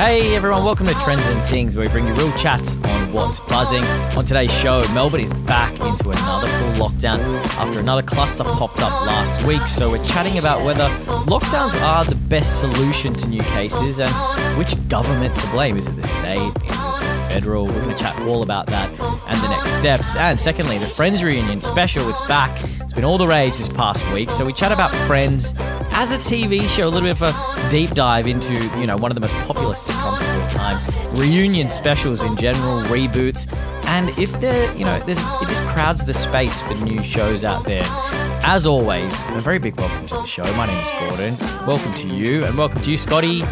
Hey everyone, welcome to Trends and Things, where we bring you real chats on what's buzzing. On today's show, Melbourne is back into another full lockdown after another cluster popped up last week. So we're chatting about whether lockdowns are the best solution to new cases and which government to blame. Is it the state? Federal? We're going to chat all about that and the next steps. And secondly, the Friends reunion special. It's back. It's been all the rage this past week. So we chat about Friends as a TV show, a little bit of a deep dive into, you know, one of the most popular sitcoms of all time, reunion specials in general, reboots, and if there, you know, there's it just crowds the space for new shows out there. As always, a very big welcome to the show. My name is Gordon. Welcome to you, and welcome to you, Scotty.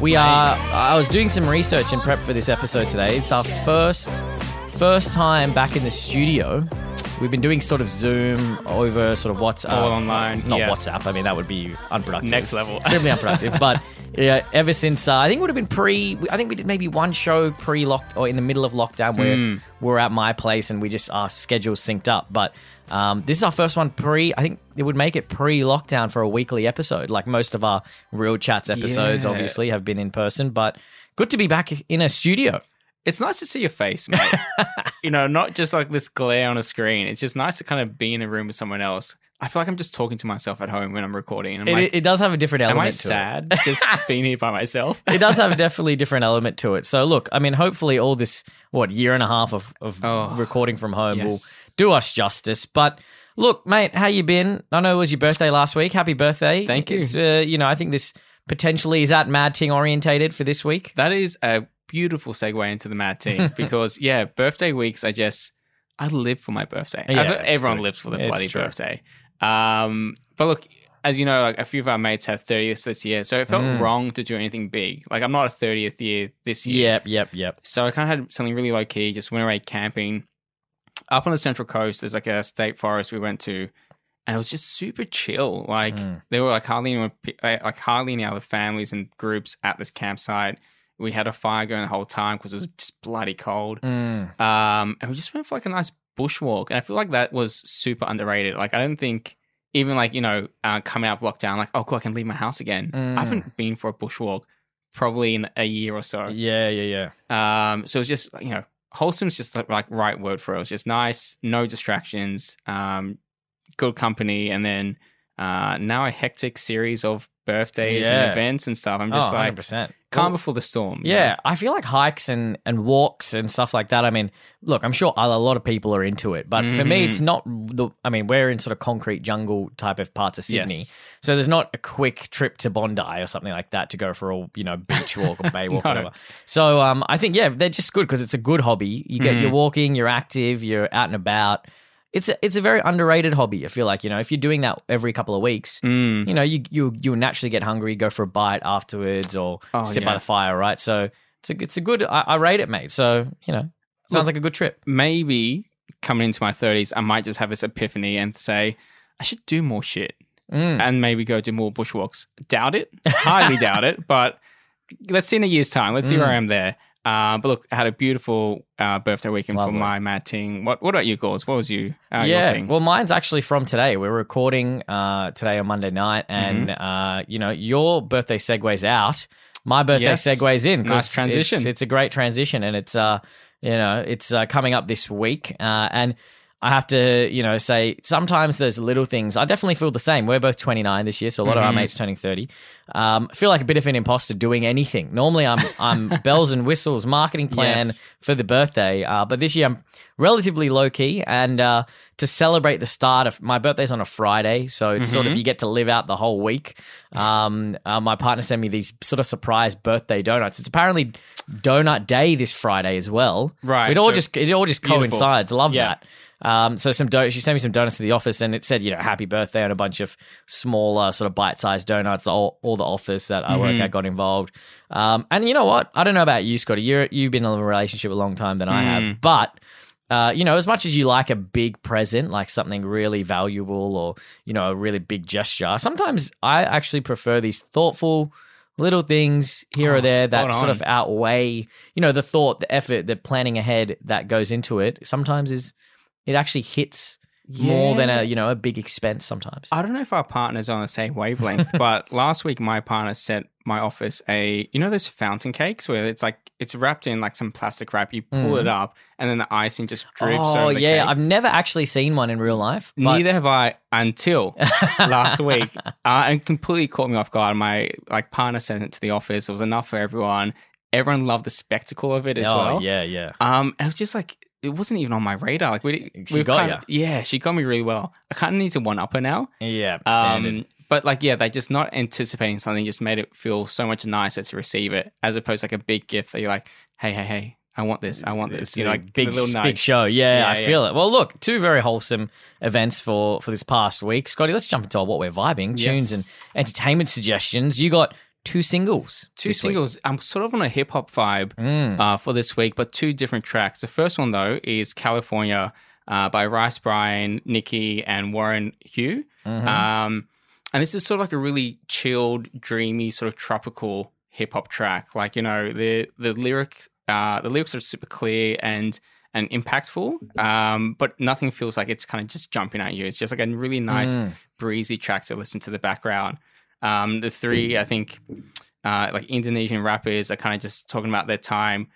We are. I was doing some research and prep for this episode today. It's our first first time back in the studio. We've been doing sort of Zoom over sort of WhatsApp. All online, Not yeah. WhatsApp. I mean, that would be unproductive. Next level. Extremely unproductive. But yeah, ever since, uh, I think it would have been pre, I think we did maybe one show pre locked or in the middle of lockdown where Hmm. we're at my place and we just, our schedules synced up. But um, this is our first one pre, I think it would make it pre lockdown for a weekly episode. Like most of our real chats episodes, Yeah. obviously, have been in person. But good to be back in a studio. It's nice to see your face, mate. you know, not just like this glare on a screen. It's just nice to kind of be in a room with someone else. I feel like I'm just talking to myself at home when I'm recording. I'm It, like, it does have a different element. am I to it. sad just being here by myself? it does have a definitely different element to it. So look, I mean, hopefully all this what year and a half of, of Oh, recording from home will do us justice. But look, mate, how you been? I know it was your birthday last week. Happy birthday! Thank you. It's, uh, you know, I think this potentially is that Mad Ting orientated for this week. That is a beautiful segue into the mad team because, yeah, birthday weeks, I just, I live for my birthday. Yeah, everyone true. lives for their bloody true. birthday. Um, but look, as you know, like a few of our mates have 30th this year, so it felt Mm. wrong to do anything big. Like I'm not a 30th year this year. Yep, yep, yep. So I kind of had something really low key, just went away camping. Up on the central coast, there's like a state forest we went to, and it was just super chill. Like Mm. there were like hardly any, like hardly any other families and groups at this campsite. We had a fire going the whole time because it was just bloody cold. Mm. Um, and we just went for like a nice bushwalk, and I feel like that was super underrated. Like I don't think even like you know uh, coming out of lockdown, like oh cool, I can leave my house again. Mm. I haven't been for a bushwalk probably in a year or so. Yeah, yeah, yeah. Um, so it's just you know, wholesome's just like, like right word for it. It's just nice, no distractions, um, good company, and then uh, now a hectic series of birthdays Yeah. and events and stuff. I'm just oh, like 100%. calm Well, before the storm. Yeah, know? I feel like hikes and, and walks and stuff like that. I mean, look, I'm sure a lot of people are into it, but for me, it's not the. I mean, we're in sort of concrete jungle type of parts of Sydney, Yes. so there's not a quick trip to Bondi or something like that to go for a you know beach walk or bay walk, No. whatever. So um, I think yeah, they're just good because it's a good hobby. You get Mhm. you're walking, you're active, you're out and about. It's a, it's a very underrated hobby. I feel like you know if you're doing that every couple of weeks, Mm. you know, you you you naturally get hungry, go for a bite afterwards, or Oh, sit by the fire, right? So it's a it's a good. I, I rate it, mate. So you know, sounds Look- like a good trip. Maybe coming into my 30s, I might just have this epiphany and say I should do more shit Mm. and maybe go do more bushwalks. Doubt it, highly doubt it, but let's see in a year's time. Let's see where Mm. I am there. Uh, but look, I had a beautiful uh, birthday weekend Lovely. for my mad ting. What What about you, Gauze? What was you? Uh, your yeah, thing? well, mine's actually from today. We're recording uh, today on Monday night, and Mm-hmm. uh, you know, your birthday segues out. My birthday Yes. segues in. Nice transition. It's, it's a great transition, and it's uh, you know, it's uh, coming up this week, uh, and I have to, you know, say sometimes those little things. I definitely feel the same. We're both 29 this year, so a lot of our Mhm. mates turning 30. Um, I feel like a bit of an imposter doing anything. Normally, I'm I'm bells and whistles, marketing plan Yes. for the birthday, uh, but this year I'm relatively low key, and uh, to celebrate the start of my birthday's on a Friday, so it's sort of Mhm. you get to live out the whole week. Um, uh, my partner sent me these sort of surprise birthday donuts. It's apparently donut day this Friday as well. Right, It all so just it all just beautiful. coincides. Love Yeah. that. Um, so some donuts. She sent me some donuts to the office, and it said, you know, happy birthday, and a bunch of smaller, sort of bite-sized donuts. All, all the office that I work Mhm. at got involved. Um, and you know what? I don't know about you, Scotty. You're you've been in a relationship a long time than I have, Mm. but. Uh, you know, as much as you like a big present, like something really valuable or, you know, a really big gesture, sometimes I actually prefer these thoughtful little things here Oh, or there that spot sort of outweigh, you know, the thought, the effort, the planning ahead that goes into it. Sometimes is it actually hits more than a you know a big expense sometimes. I don't know if our partner's on the same wavelength, but last week my partner sent my office a you know those fountain cakes where it's like it's wrapped in like some plastic wrap. You pull it up, and then the icing just drips. Mm. oh yeah, cake. I've never actually seen one in real life. But Neither have I until last week, uh, and completely caught me off guard. My like partner sent it to the office. It was enough for everyone. Everyone loved the spectacle of it as oh well. yeah, yeah. Um, and it was just like it wasn't even on my radar. Like we, She got kinda, Yeah, she got me really well. I kind of need to one up her now. Yeah, standard. Um, but like, yeah, they just not anticipating something just made it feel so much nicer to receive it, as opposed to like a big gift that you're like, hey, hey, hey, I want this, I want this. It's You know, like big, little big show. Yeah, Yeah, I yeah. feel it. Well, look, two very wholesome events for for this past week. Scotty, let's jump into what we're vibing tunes Yes. and entertainment suggestions. You got two singles. Two this week. singles. I'm sort of on a hip hop vibe Mm. uh, for this week, but two different tracks. The first one though is California uh, by Rich Brian, Nikki, and Warren Hue. Mhm. Um, and this is sort of like a really chilled, dreamy, sort of tropical hip hop track. Like you know, the the lyric, uh, the lyrics are super clear and and impactful, um, but nothing feels like it's kind of just jumping at you. It's just like a really nice, Mm. breezy track to listen to the background. Um, the three, I think, uh, like Indonesian rappers are kind of just talking about their time,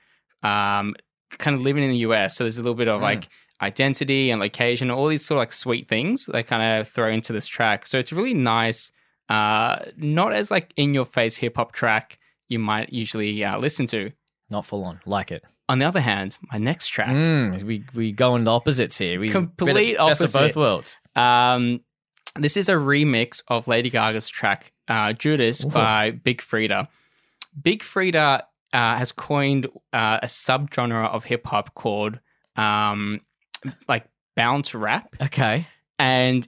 um, kind of living in the US. So there's a little bit of Mm. like identity and location, all these sort of like sweet things they kind of throw into this track. So it's really nice, uh, not as like in your face hip hop track you might usually uh, listen to. Not full on. Like it. On the other hand, my next track, Mm, we we go in the opposites here. We Complete bit of- best of opposite. both worlds. Um, this is a remix of Lady Gaga's track uh, "Judas" Ooh. by Big Freedia. Big Freedia uh, has coined uh, a subgenre of hip hop called um, like bounce rap, Okay. and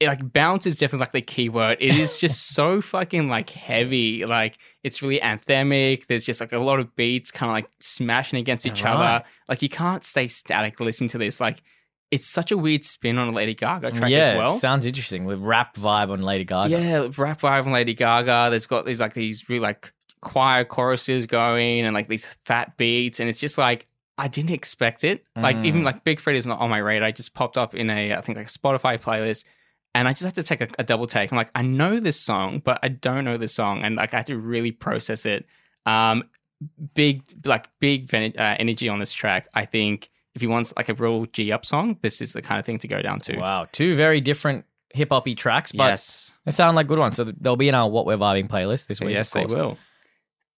it, like bounce is definitely like the key word. It is just so fucking like heavy. Like it's really anthemic. There's just like a lot of beats kind of like smashing against each Right. other. Like you can't stay static listening to this. Like it's such a weird spin on a Lady Gaga track yeah, as well. sounds interesting with rap vibe on Lady Gaga. Yeah, rap vibe on Lady Gaga. There's got these like these really like choir choruses going and like these fat beats, and it's just like I didn't expect it. Like Mm. even like Big Fred is not on my radar. It just popped up in a I think like a Spotify playlist, and I just had to take a, a double take. I'm like, I know this song, but I don't know this song, and like I had to really process it. Um, big like big ven- uh, energy on this track. I think if you want like a real G up song, this is the kind of thing to go down to. Wow, two very different hip hoppy tracks, but yes, they sound like good ones. So they'll be in our what we're vibing playlist this week. yes, they will.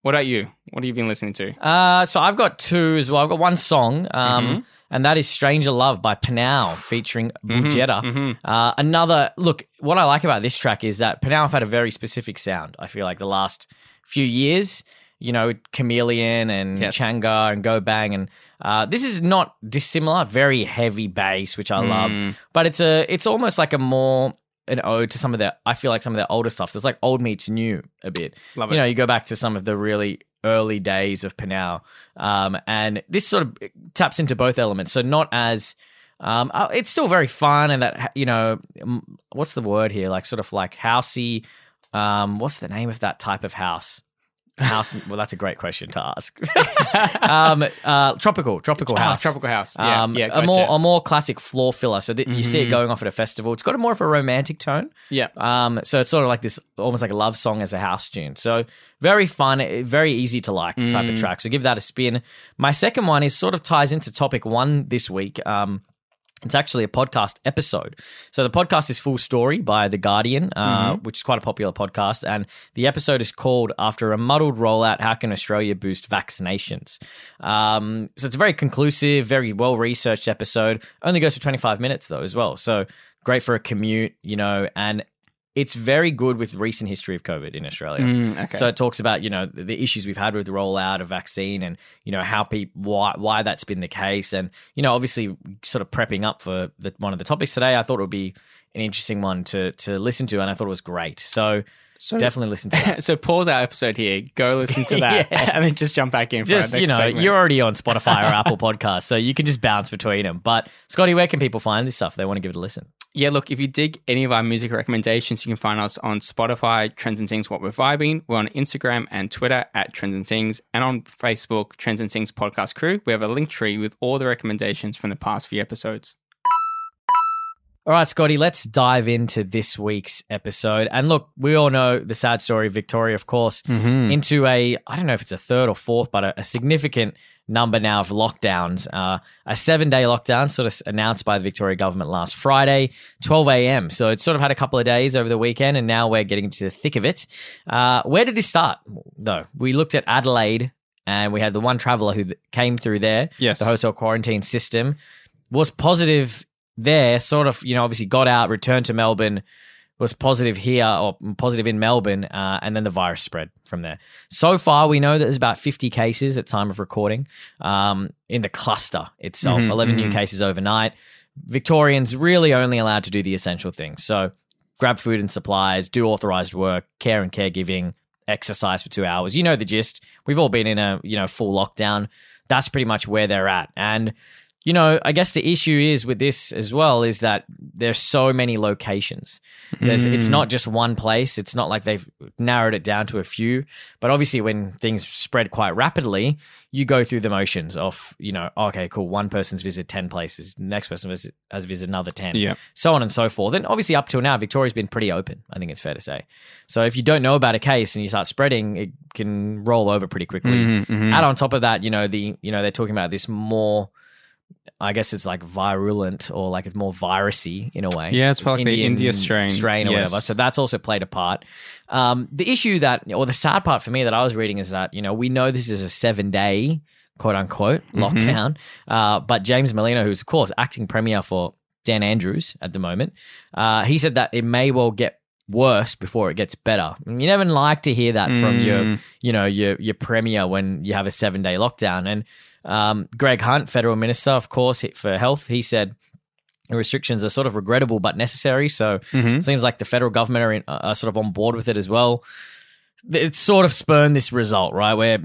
What about you? What have you been listening to? Uh, so I've got two as well. I've got one song, um, Mhm. and that is "Stranger Love" by Pnau featuring Budjerah. Mhm. Uh, another look. What I like about this track is that Pnau have had a very specific sound. I feel like the last few years, you know, Chameleon and Yes. Changa and Go Bang, and uh, this is not dissimilar. Very heavy bass, which I love, Mm. but it's a it's almost like a more an ode to some of their. I feel like some of their older stuff. So it's like old meets new a bit Love it. you know, you go back to some of the really early days of Pnau, um, and this sort of taps into both elements. So not as um, uh, it's still very fun, and that you know, what's the word here? Like sort of like housey. Um, what's the name of that type of house? House. well, that's a great question to ask. um, uh, tropical, tropical Ah, house. Tropical House. Yeah, Um, yeah, a more a more classic floor filler. So that you see it Mhm. going off at a festival. It's got a more of a romantic tone. yeah. Um, so it's sort of like this, almost like a love song as a house tune. So very fun, very easy to like type of Mm. track. So give that a spin. My second one is sort of ties into topic one this week. Um, it's actually a podcast episode. So the podcast is Full Story by The Guardian, uh, Mm-hmm. which is quite a popular podcast. And the episode is called After a Muddled Rollout How Can Australia Boost Vaccinations? Um, so it's a very conclusive, very well researched episode. Only goes for 25 minutes, though, as well. So great for a commute, you know, and it's very good with recent history of COVID in Australia. Mm, okay. So it talks about you know the, the issues we've had with the rollout of vaccine and you know how people why why that's been the case and you know obviously sort of prepping up for the, one of the topics today. I thought it would be an interesting one to to listen to and I thought it was great. So, So- definitely listen to that. so pause our episode here, go listen to that, Yeah. and then just jump back in. For just you know segment. you're already on Spotify or Apple Podcasts, so you can just bounce between them. But Scotty, where can people find this stuff? if They want to give it a listen. Yeah. Look, if you dig any of our music recommendations, you can find us on Spotify, Trends and Things, What We're Vibing. We're on Instagram and Twitter at Trends and Things, and on Facebook, Trends and Things Podcast Crew. We have a link tree with all the recommendations from the past few episodes. All right, Scotty, let's dive into this week's episode. And look, we all know the sad story of Victoria, of course, into a, I don't know if it's a third or fourth, but a, a significant number now of lockdowns. Uh, a seven day lockdown, sort of announced by the Victoria government last Friday, 12 a.m. So it sort of had a couple of days over the weekend, and now we're getting into the thick of it. Uh, where did this start, though? We looked at Adelaide, and we had the one traveller who came through there, Yes. the hotel quarantine system, was positive there, sort of, you know, obviously got out, returned to Melbourne, was positive here or positive in Melbourne, uh, and then the virus spread from there. So far, we know that there's about 50 cases at time of recording um, in the cluster itself. Mhm, 11 new mhm. cases overnight. Victorians really only allowed to do the essential things. So grab food and supplies, do authorized work, care and caregiving, exercise for two hours. You know the gist. We've all been in a you know full lockdown. That's pretty much where they're at. And you know, I guess the issue is with this as well is that there's so many locations. There's, It's Mm. not just one place. It's not like they've narrowed it down to a few. But obviously, when things spread quite rapidly, you go through the motions of, you know, okay, cool. One person's visited 10 places. Next person visit, has visited another 10. Yeah. So on and so forth. And obviously, up till now, Victoria's been pretty open. I think it's fair to say. So if you don't know about a case and you start spreading, it can roll over pretty quickly. Mhm, mhm. Add on top of that, you know, the you know, they're talking about this more I guess it's like virulent or like it's more virusy in a way. Yeah, it's probably like the India strain. strain or Yes. whatever. So that's also played a part. Um, the issue that, or the sad part for me that I was reading is that you know we know this is a seven day quote unquote Mm-hmm. lockdown, uh, but James Merlino, who's of course acting premier for Dan Andrews at the moment, uh, he said that it may well get worse before it gets better. And you never like to hear that from your Mm. you know your your premier when you have a seven day lockdown. And um, Greg Hunt, federal minister, of course, for health, he said the restrictions are sort of regrettable but necessary. So Mhm. it seems like the federal government are, in, are sort of on board with it as well. It's sort of spurned this result, right, where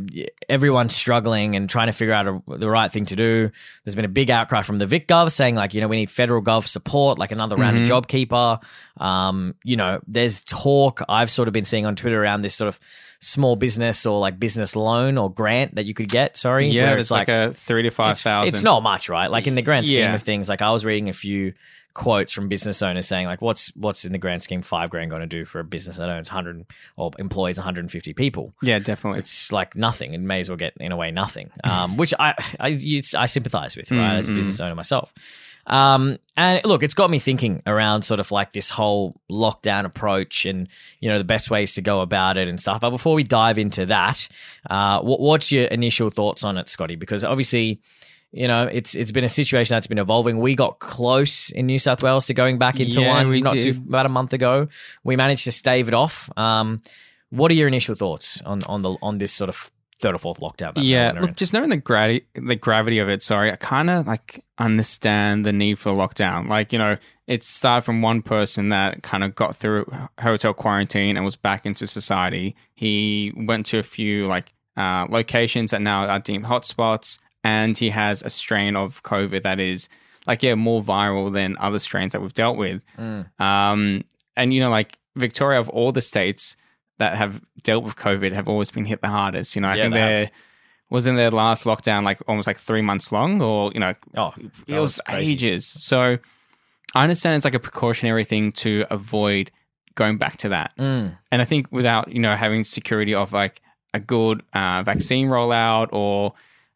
everyone's struggling and trying to figure out a, the right thing to do. There's been a big outcry from the Vic Gov saying, like, you know, we need federal gov support, like another round of JobKeeper. Um, you know, there's talk I've sort of been seeing on Twitter around this sort of small business or like business loan or grant that you could get. Sorry, Yeah, it's like, a three to five thousand. it's, it's not much, right? Like in the grand scheme Yeah. of things, like I was reading a few quotes from business owners saying like what's what's in the grand scheme five grand going to do for a business that owns 100 or employs 150 people Yeah, definitely. it's like nothing It may as well get in a way nothing um, which i I, I sympathize with right Mm, as a business owner myself um, and look it's got me thinking around sort of like this whole lockdown approach and you know the best ways to go about it and stuff but before we dive into that uh, what, what's your initial thoughts on it scotty because obviously you know, it's it's been a situation that's been evolving. We got close in New South Wales to going back into Yeah, one not too about a month ago. We managed to stave it off. Um, what are your initial thoughts on on the on this sort of third or fourth lockdown? that yeah, are in? just knowing the gravity, the gravity of it. Sorry, I kind of like understand the need for lockdown. Like you know, it started from one person that kind of got through hotel quarantine and was back into society. He went to a few like uh, locations that now are deemed hotspots, and he has a strain of COVID that is like yeah more viral than other strains that we've dealt with. Mm. Um, and you know, like Victoria, of all the states that have dealt with COVID, have always been hit the hardest. You know, I Yeah, think they have. there wasn't their last lockdown like almost like three months long, or you know, Oh, it was, crazy. ages. So I understand it's like a precautionary thing to avoid going back to that. Mm. And I think without you know having security of like a good uh, vaccine rollout or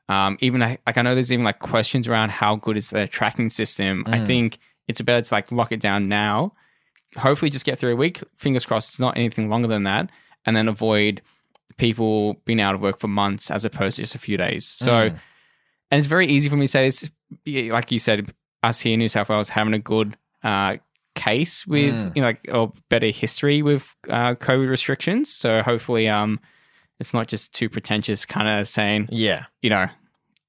um, even like I know there's even like questions around how good is the tracking system. I Mm. think it's better to like lock it down now. Hopefully, just get through a week. Fingers crossed, it's not anything longer than that, and then avoid people being out of work for months as opposed to just a few days. So, Mm. and it's very easy for me to say this, like you said, us here in New South Wales having a good uh, case with Mm. you know like or better history with uh, COVID restrictions. So hopefully, um, it's not just too pretentious, kind of saying yeah, you know,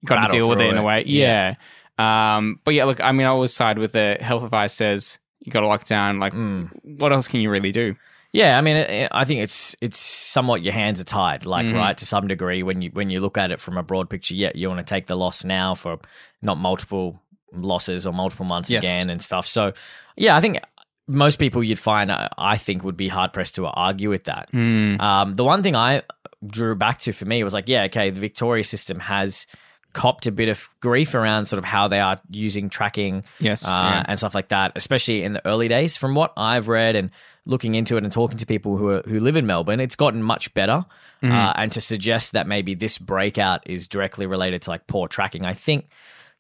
got to deal with it through in a it. way. Yeah. Um, but yeah, look, I mean, I always side with the health advice says you got to lock down. Like, Mm. what else can you really do? Yeah, I mean, it, I think it's it's somewhat your hands are tied, like Mm. right to some degree when you when you look at it from a broad picture. Yeah, you want to take the loss now for not multiple losses or multiple months Yes. again and stuff. So, yeah, I think most people you'd find, uh, I think, would be hard pressed to argue with that. Hmm. Um, the one thing I drew back to for me was like, yeah, okay, the Victoria system has copped a bit of grief around sort of how they are using tracking Yes, uh, yeah. and stuff like that, especially in the early days. From what I've read and looking into it and talking to people who are, who live in Melbourne, it's gotten much better. Mm-hmm. Uh, and to suggest that maybe this breakout is directly related to like poor tracking, I think.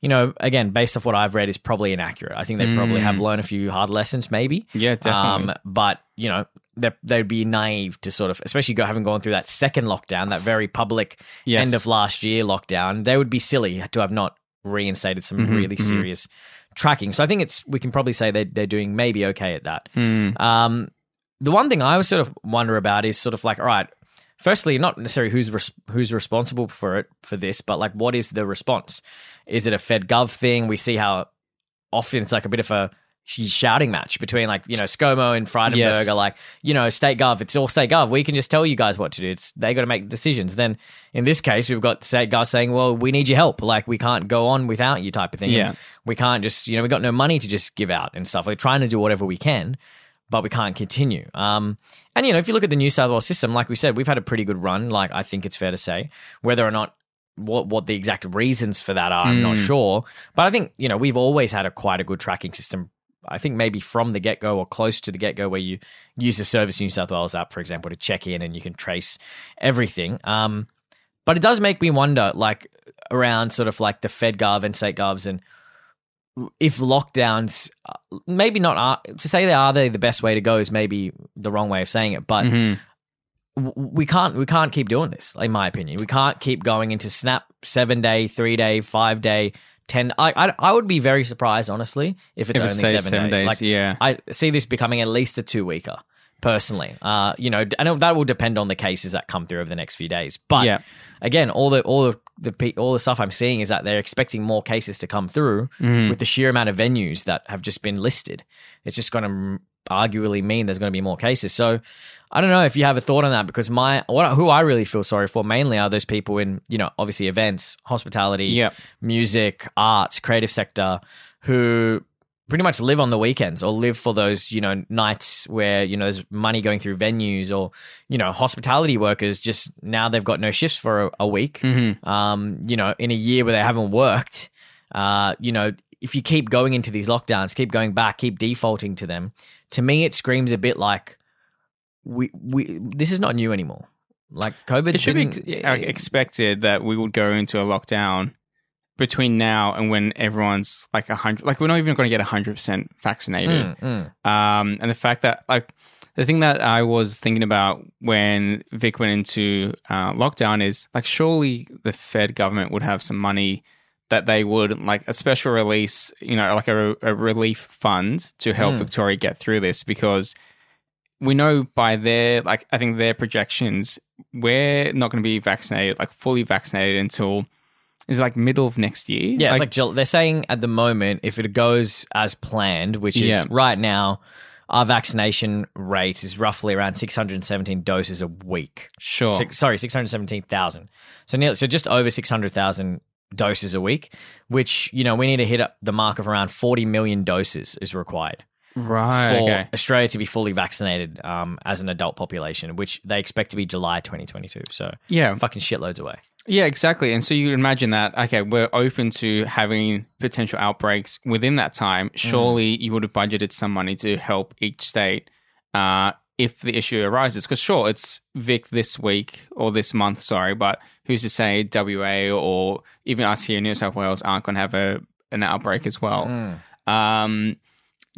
You know, again, based off what I've read, is probably inaccurate. I think they probably have learned a few hard lessons, maybe. Mm. Yeah, definitely. Um, but you know, they'd be naive to sort of, especially go, having gone through that second lockdown, that very public Yes. end of last year lockdown. They would be silly to have not reinstated some Mm-hmm, really serious tracking. So I think it's we can probably say they're they're doing maybe okay at that. Mm. Um, the one thing I was sort of wonder about is sort of like, all right, firstly, not necessarily who's res- who's responsible for it for this, but like, what is the response? Is it a Fed Gov thing? We see how often it's like a bit of a shouting match between like you know ScoMo and Frydenberg Yes. are like you know state gov it's all state gov we can just tell you guys what to do it's they got to make decisions then in this case we've got state gov saying well we need your help like we can't go on without you type of thing Yeah. And we can't just you know we got no money to just give out and stuff we're trying to do whatever we can but we can't continue. Um, and you know, if you look at the New South Wales system, like we said, we've had a pretty good run. Like I think it's fair to say, whether or not what what the exact reasons for that are, I'm not Mm. sure. But I think you know we've always had a quite a good tracking system. I think maybe from the get go or close to the get go, where you use the Service New South Wales app, for example, to check in and you can trace everything. Um, but it does make me wonder, like around sort of like the Fed Gov and state govs and if lockdowns uh, maybe not are to say they are they the best way to go is maybe the wrong way of saying it but Mhm. we can't we can't keep doing this in my opinion we can't keep going into snap seven day three day five day ten i i, I would be very surprised honestly if it's If only stays seven, seven days, days, like yeah. i see this becoming at least a two weeker personally uh you know and that will depend on the cases that come through over the next few days but Yeah. again all the all the the all the stuff i'm seeing is that they're expecting more cases to come through Mm. with the sheer amount of venues that have just been listed it's just going to arguably mean there's going to be more cases so i don't know if you have a thought on that because my what who i really feel sorry for mainly are those people in you know obviously events hospitality Yep. music arts creative sector who pretty much live on the weekends or live for those you know nights where you know there's money going through venues or you know hospitality workers just now they've got no shifts for a, a week Mhm. um you know in a year where they haven't worked uh you know if you keep going into these lockdowns keep going back keep defaulting to them to me it screams a bit like we we this is not new anymore like covid It should be ex- expected that we would go into a lockdown between now and when everyone's like a hundred. Like we're not even going to get hundred percent vaccinated. Mm, mm. Um, and the fact that like the thing that I was thinking about when Vic went into uh, lockdown is like surely the Fed government would have some money that they would like a special release, you know, like a, a relief fund to help Mm. Victoria get through this because we know by their like I think their projections we're not going to be vaccinated like fully vaccinated until is it like middle of next year. Yeah, it's like they're saying at the moment, if it goes as planned, which is Yeah. right now, our vaccination rate is roughly around 617 doses a week. sure. Six, sorry, 617,000. So nearly, so just over 600,000 doses a week, which, you know, we need to hit up the mark of around 40 million doses is required right. for okay. Australia to be fully vaccinated um, as an adult population, which they expect to be July 2022. So Yeah. fucking shitloads away. Yeah, exactly. And so you imagine that, okay, we're open to having potential outbreaks within that time. Surely you would have budgeted some money to help each state uh, if the issue arises. Because, sure, it's Vic this week or this month, sorry, but who's to say WA or even us here in New South Wales aren't going to have a, an outbreak as well? Mm. Um,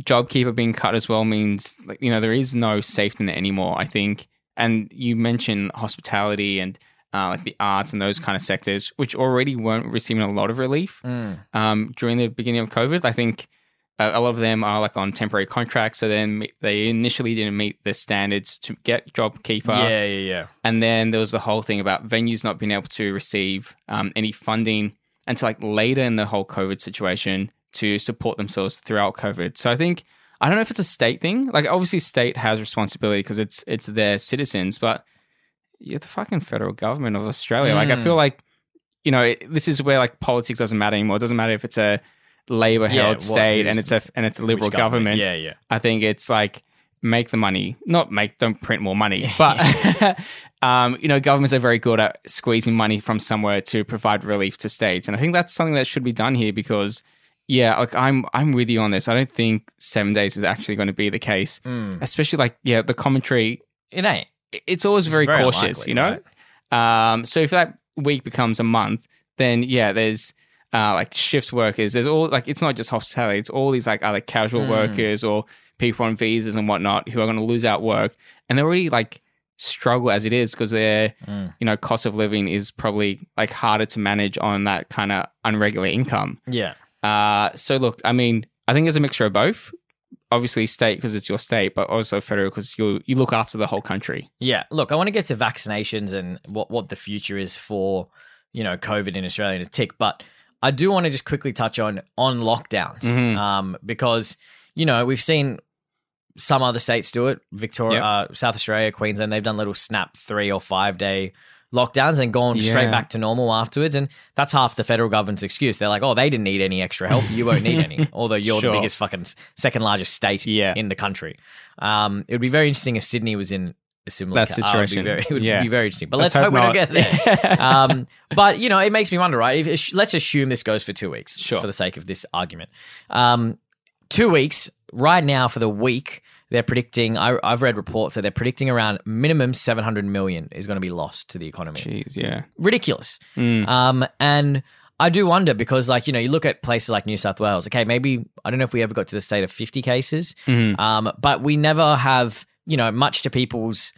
JobKeeper being cut as well means, you know, there is no safety net anymore, I think. And you mentioned hospitality and uh, like the arts and those kind of sectors, which already weren't receiving a lot of relief Mm. um, during the beginning of COVID. I think uh, a lot of them are like on temporary contracts. So then they initially didn't meet the standards to get JobKeeper. Yeah, yeah, yeah. And then there was the whole thing about venues not being able to receive um, any funding until like later in the whole COVID situation to support themselves throughout COVID. So I think I don't know if it's a state thing. Like obviously, state has responsibility because it's it's their citizens, but you're the fucking federal government of Australia. Like I Mm. feel like you know this is where like politics doesn't matter anymore. It doesn't matter if it's a Labor Yeah, held what- state and it's a and it's a liberal Which government. Yeah, yeah. I think it's like make the money, not make, don't print more money, but, um, you know, governments are very good at squeezing money from somewhere to provide relief to states. And I think that's something that should be done here because, yeah, like I'm, I'm with you on this. I don't think seven days is actually going to be the case, Mm. especially like, yeah, the commentary, It ain't. it's always very, very cautious, unlikely, you know? Um, so if that week becomes a month, then yeah, there's uh, like shift workers. There's all like it's not just hospitality. It's all these like other casual Mm. workers or people on visas and whatnot who are going to lose out work, and they already like struggle as it is because their Mm. you know cost of living is probably like harder to manage on that kind of unregular income. Yeah. Uh, so look, I mean, I think it's a mixture of both. Obviously, state because it's your state, but also federal because you you look after the whole country. Yeah, look, I want to get to vaccinations and what, what the future is for, you know, COVID in Australia to tick, but I do want to just quickly touch on on lockdowns Mhm. um, because you know we've seen some other states do it, Victoria, Yep. uh, South Australia, Queensland. They've done little snap three or five day lockdowns and gone straight back to normal afterwards, and that's half the federal government's excuse. They're like, oh, they didn't need any extra help, you won't need any, although you're Sure. the biggest fucking second largest state Yeah. in the country. Um, it would be very interesting if Sydney was in a similar That it would be situation. very- It would Yeah. be very interesting. But Let's let's, hope, hope we don't get there. um, but you know, it makes me wonder, right? If, let's assume this goes for two weeks, Sure. for the sake of this argument. Um, two weeks right now for the week. They're predicting. I, I've read reports that they're predicting around minimum seven hundred million is going to be lost to the economy Jeez, yeah. ridiculous. Mm. Um, and I do wonder because, like, you know, you look at places like New South Wales. Okay, maybe I don't know if we ever got to the state of fifty cases, Mhm. um, but we never have, you know, much to people's.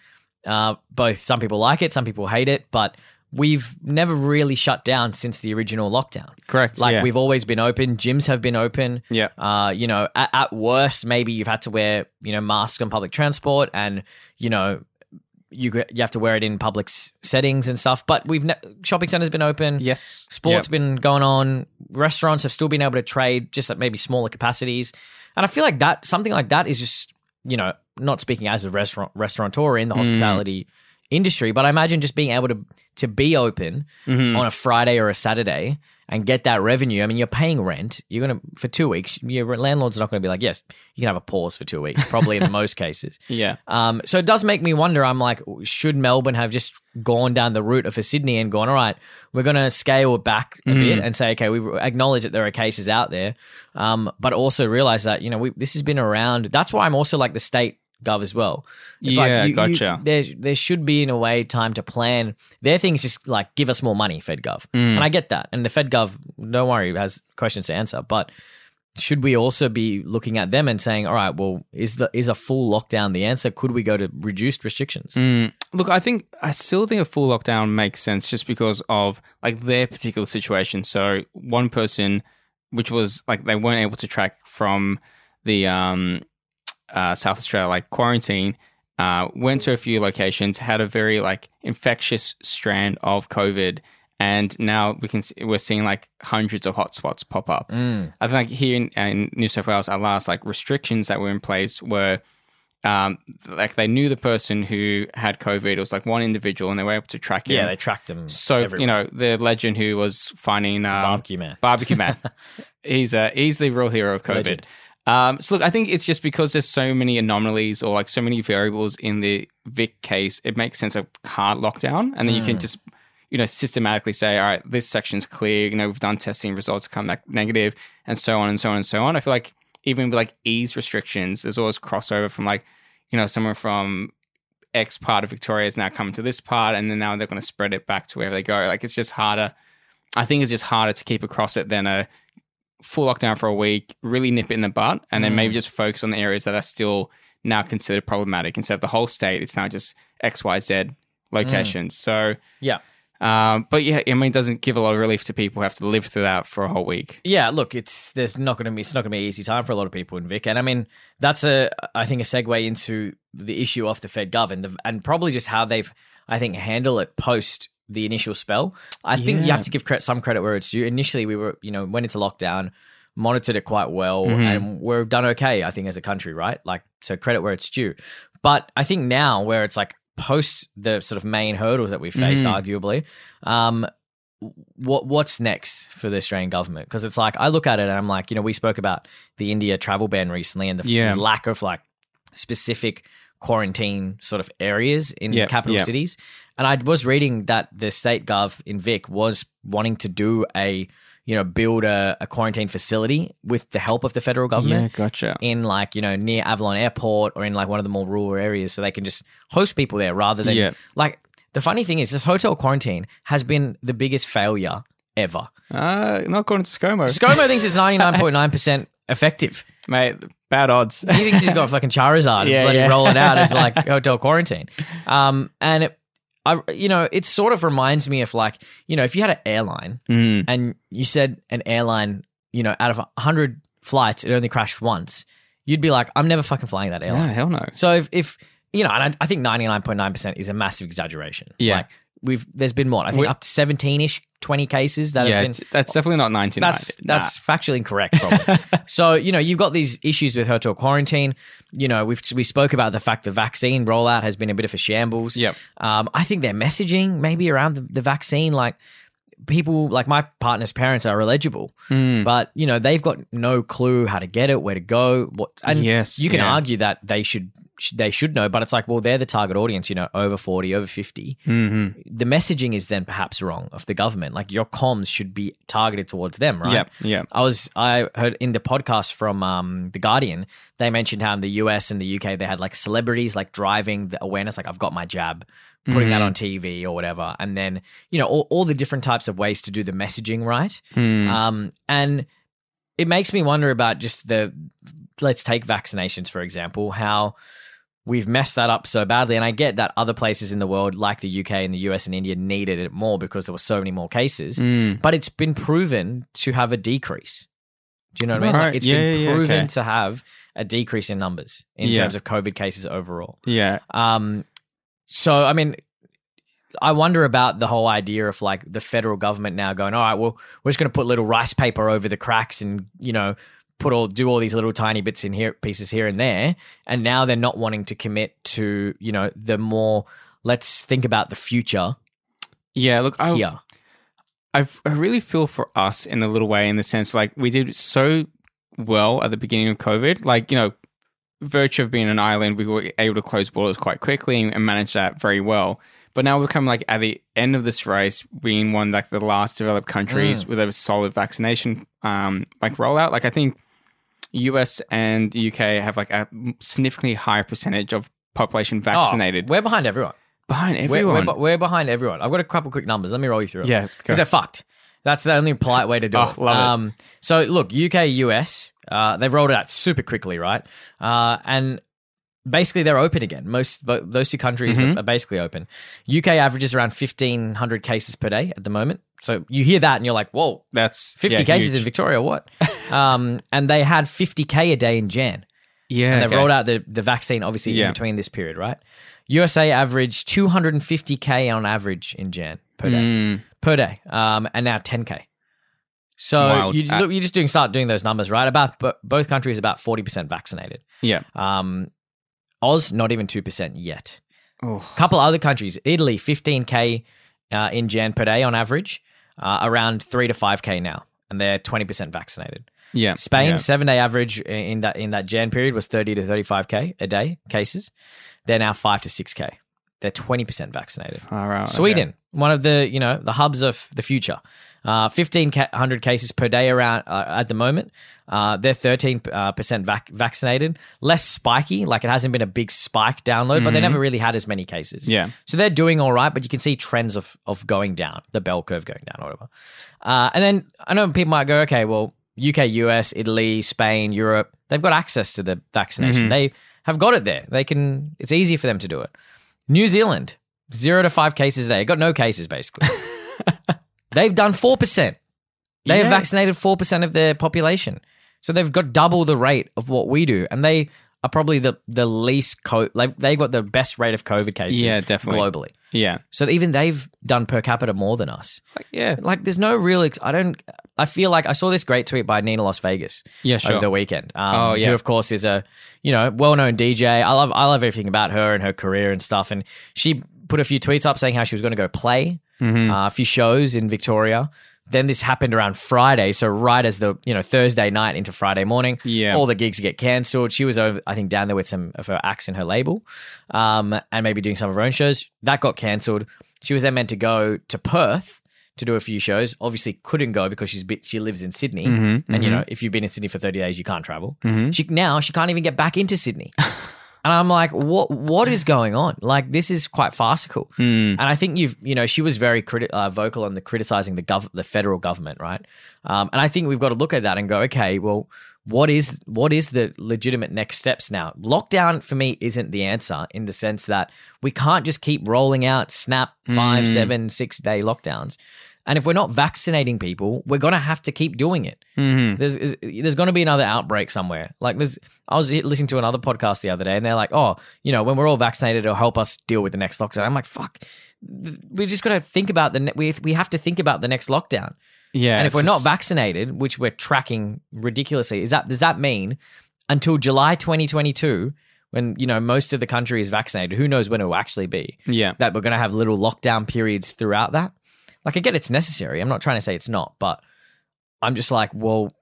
Uh, both some people like it, some people hate it, but we've never really shut down since the original lockdown. Correct. Like yeah. we've always been open. Gyms have been open. Yeah. Uh, you know, at, at worst, maybe you've had to wear, you know, masks on public transport, and you know, you you have to wear it in public settings and stuff. But we've ne- shopping centers been open. Yes. Sports Yep. been going on. Restaurants have still been able to trade, just at maybe smaller capacities. And I feel like that something like that is just, you know, not speaking as a restaurant restaurateur in the Mm. hospitality industry, but I imagine just being able to to be open Mhm. on a Friday or a Saturday and get that revenue. I mean, you're paying rent. You're gonna for two weeks. Your landlord's not going to be like, yes, you can have a pause for two weeks, probably in most cases. Yeah. Um, so it does make me wonder. I'm like, should Melbourne have just gone down the route of for Sydney and gone, all right, we're going to scale back a bit and say, okay, we acknowledge that there are cases out there, um, but also realize that you know we, this has been around. That's why I'm also like the state gov as well. It's Yeah, you- you- gotcha. there, there should be in a way time to plan. Their thing is just like give us more money, Fed Gov, Mm. and I get that. And the Fed Gov, don't worry, has questions to answer, but should we also be looking at them and saying, all right, well, is the is a full lockdown the answer? Could we go to reduced restrictions? Mm, look, I think I still think a full lockdown makes sense just because of like their particular situation. So one person, which was like they weren't able to track from the um, uh, South Australia like quarantine, uh, went to a few locations, had a very like infectious strand of COVID, and now we can see, we're seeing like hundreds of hotspots pop up. Mm. I think like here in, in New South Wales, our last like restrictions that were in place were um, like they knew the person who had COVID. It was like one individual, and they were able to track him. Yeah, they tracked him. so everywhere. you know the legend who was finding um, barbecue man. barbecue man. he's uh, he's the real hero of COVID. Legend. Um, so look, I think it's just because there's so many anomalies or like so many variables in the Vic case, it makes sense of hard lockdown, and then you Mm. can just you know systematically say, all right, this section's clear. You know, we've done testing, results come back negative, and so on and so on and so on. I feel like even with like ease restrictions, there's always crossover from like you know someone from X part of Victoria is now coming to this part, and then now they're going to spread it back to wherever they go. Like it's just harder. I think it's just harder to keep across it than a full lockdown for a week, really nip it in the butt, and then Mm. maybe just focus on the areas that are still now considered problematic instead of the whole state. It's now just X, Y, Z locations. So Yeah. um, but yeah, I mean, it doesn't give a lot of relief to people who have to live through that for a whole week. Yeah, look, it's there's not going to be it's not going to be an easy time for a lot of people in Vic, and I mean that's a I think a segue into the issue of the Fed gov and and probably just how they've I think handle it post the initial spell. I think you have to give credit, some credit where it's due. Initially, we were you know went into lockdown, monitored it quite well, Mhm. and we're done okay. I think as a country, right? Like so, credit where it's due. But I think now where it's like post the sort of main hurdles that we faced, Mhm. arguably, um, what what's next for the Australian government? Because it's like I look at it and I'm like, you know, we spoke about the India travel ban recently and the Yeah. lack of like specific quarantine sort of areas in Yeah, capital yeah. cities. And I was reading that the state gov in Vic was wanting to do a, you know, build a, a quarantine facility with the help of the federal government Yeah, gotcha. in like, you know, near Avalon Airport or in like one of the more rural areas so they can just host people there rather than Yeah. like the funny thing is this hotel quarantine has been the biggest failure ever. Uh, not according to ScoMo. ScoMo thinks it's 99.9% effective. Mate, bad odds. He thinks he's got fucking Charizard Yeah, and bloody yeah. roll it out as like hotel quarantine. Um, and it, I, you know, it sort of reminds me of like, you know, if you had an airline Mm. and you said an airline, you know, out of 100 flights, it only crashed once, you'd be like, I'm never fucking flying that airline. Yeah, hell no. So if, if you know, and I, I think 99.9% is a massive exaggeration. Yeah. Like we've, there's been what? I think We- up to 17 ish, 20 cases that Yeah, have been. that's definitely not 1990. That's that's factually incorrect, probably. so you know you've got these issues with hotel quarantine. You know we've we spoke about the fact the vaccine rollout has been a bit of a shambles. Yep. Um, I think their messaging maybe around the, the vaccine, like people like my partner's parents are eligible, Mm. but you know they've got no clue how to get it, where to go. What and Yes, you can yeah. argue that they should sh- they should know, but it's like well they're the target audience. You know over forty, over fifty hmm the messaging is then perhaps wrong of the government. Like your comms should be targeted towards them, right? Yeah. yep. I was I heard in the podcast from um, the Guardian, they mentioned how in the US and the UK they had like celebrities like driving the awareness, like I've got my jab, putting that on TV or whatever, and then you know all, all the different types of ways to do the messaging right. Mm. Um, and it makes me wonder about just the let's take vaccinations for example, how we've messed that up so badly. And I get that other places in the world, like the UK and the US and India, needed it more because there were so many more cases. Mm. But it's been proven to have a decrease. Do you know what I mean? Right. Like it's Yeah, been yeah, proven okay. to have a decrease in numbers in Yeah. terms of COVID cases overall. Yeah. Um, so I mean, I wonder about the whole idea of like the federal government now going, all right, well, we're just going to put little rice paper over the cracks and you know put all do all these little tiny bits in here pieces here and there, and now they're not wanting to commit to you know the more let's think about the future Yeah. Look, I, here. I I really feel for us in a little way in the sense like we did so well at the beginning of COVID. Like you know, virtue of being an island, we were able to close borders quite quickly and manage that very well. But now we're coming like at the end of this race, being one like the last developed countries with a solid vaccination um like rollout. Like I think US and UK have like a significantly higher percentage of population vaccinated Oh, we're behind everyone. behind We're, everyone. we're, we're behind everyone. I've got a couple quick numbers. Let me roll you through. yeah, because they're fucked. That's the only polite way to do Oh, it. love it. Um, so look, UK, US, uh, they've rolled it out super quickly, right? Uh, and basically they're open again. Most but those two countries Mm-hmm. are, are basically open. UK averages around fifteen hundred cases per day at the moment. So you hear that and you're like, whoa, that's fifty yeah, cases huge. in Victoria, what? um, and they had fifty k a day in Jan. Yeah, And they've okay. rolled out the, the vaccine obviously Yeah. in between this period, right? USA averaged 250k on average in Jan per day Mm, per day, um, and now 10k. So Wild. you look, you're just doing start doing those numbers, right? About bo- both countries about 40 percent vaccinated. yeah. Um, Oz not even two percent yet. Oh, A couple other countries, Italy 15k uh, in Jan per day on average, uh, around three to five k now, and they're 20 percent vaccinated. yeah. Spain yeah. seven day average in that in that Jan period was 30 to 35 k a day cases. They're now five to six k. They're 20 percent vaccinated. Far out, okay. Sweden, one of the you know the hubs of the future. Uh, Fifteen hundred cases per day around uh, at the moment. Uh, they're thirteen uh, percent vac- vaccinated. Less spiky, like it hasn't been a big spike download, but they never really had as many cases. Mm-hmm. Yeah. so they're doing all right, but you can see trends of of going down, the bell curve going down, or whatever. Uh, and then I know people might go, okay, well, UK, US, Italy, Spain, Europe, they've got access to the vaccination. Mm-hmm. They have got it there. They can. It's easy for them to do it. New Zealand, zero to five cases a day. Got no cases basically. they've done four percent. They have vaccinated four percent of their population, so they've got double the rate of what we do, and they are probably the the least co. Like they've got the best rate of COVID cases. Yeah, definitely. globally. Yeah. So even they've done per capita more than us. Like, yeah. Like there's no real. Ex- I don't. I feel like I saw this great tweet by Nina Las Vegas Yeah, sure. over the weekend. Um, Oh, yeah. Who of course is a you know well known DJ. I love I love everything about her and her career and stuff. And she put a few tweets up saying how she was going to go play Mm-hmm. uh, a few shows in Victoria Then this happened around Friday, so right as the you know Thursday night into Friday morning, Yeah. all the gigs get cancelled. She was over, I think, down there with some of her acts in her label, um, and maybe doing some of her own shows. That got cancelled. She was then meant to go to Perth to do a few shows. Obviously, couldn't go because she's bit, she lives in Sydney, Mhm, and you know if you've been in Sydney for thirty days, you can't travel. Mhm. She now she can't even get back into Sydney. And I'm like, what? What is going on? Like, this is quite farcical. Mm. And I think you've, you know, she was very criti- uh, vocal on the criticizing the gov- the federal government, right? Um, and I think we've got to look at that and go, okay, well, what is what is the legitimate next steps now? Lockdown for me isn't the answer in the sense that we can't just keep rolling out snap five, Mm. seven, six day lockdowns. And if we're not vaccinating people, we're gonna have to keep doing it Mhm. there's there's going to be another outbreak somewhere. Like there's, I was listening to another podcast the other day, and they're like, "Oh, you know, when we're all vaccinated, it'll help us deal with the next lockdown." I'm like, "Fuck." We just got to think about the ne- we we have to think about the next lockdown. Yeah. and if we're not vaccinated, which we're tracking ridiculously, is that does that mean until July 2022, when you know most of the country is vaccinated, who knows when it will actually be? yeah. That we're going to have little lockdown periods throughout that. Like, I get it's necessary. I'm not trying to say it's not, but I'm just like, well,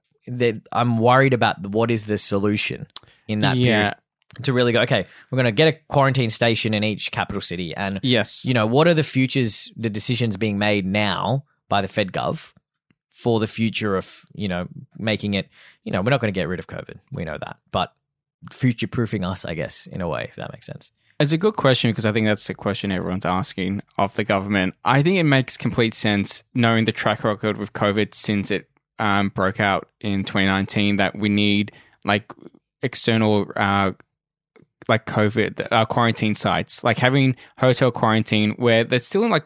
I'm worried about the, what is the solution in that yeah. period to really go. Okay, we're going to get a quarantine station in each capital city, and Yes. you know, what are the futures, the decisions being made now by the Fed Gov for the future of, you know, making it, you know, we're not going to get rid of COVID. We know that. But future proofing us, I guess, in a way, if that makes sense. It's a good question because I think that's the question everyone's asking of the government. I think it makes complete sense knowing the track record with COVID since it um, broke out in 2019 that we need like external uh, like COVID uh, quarantine sites, like having hotel quarantine where they're still in like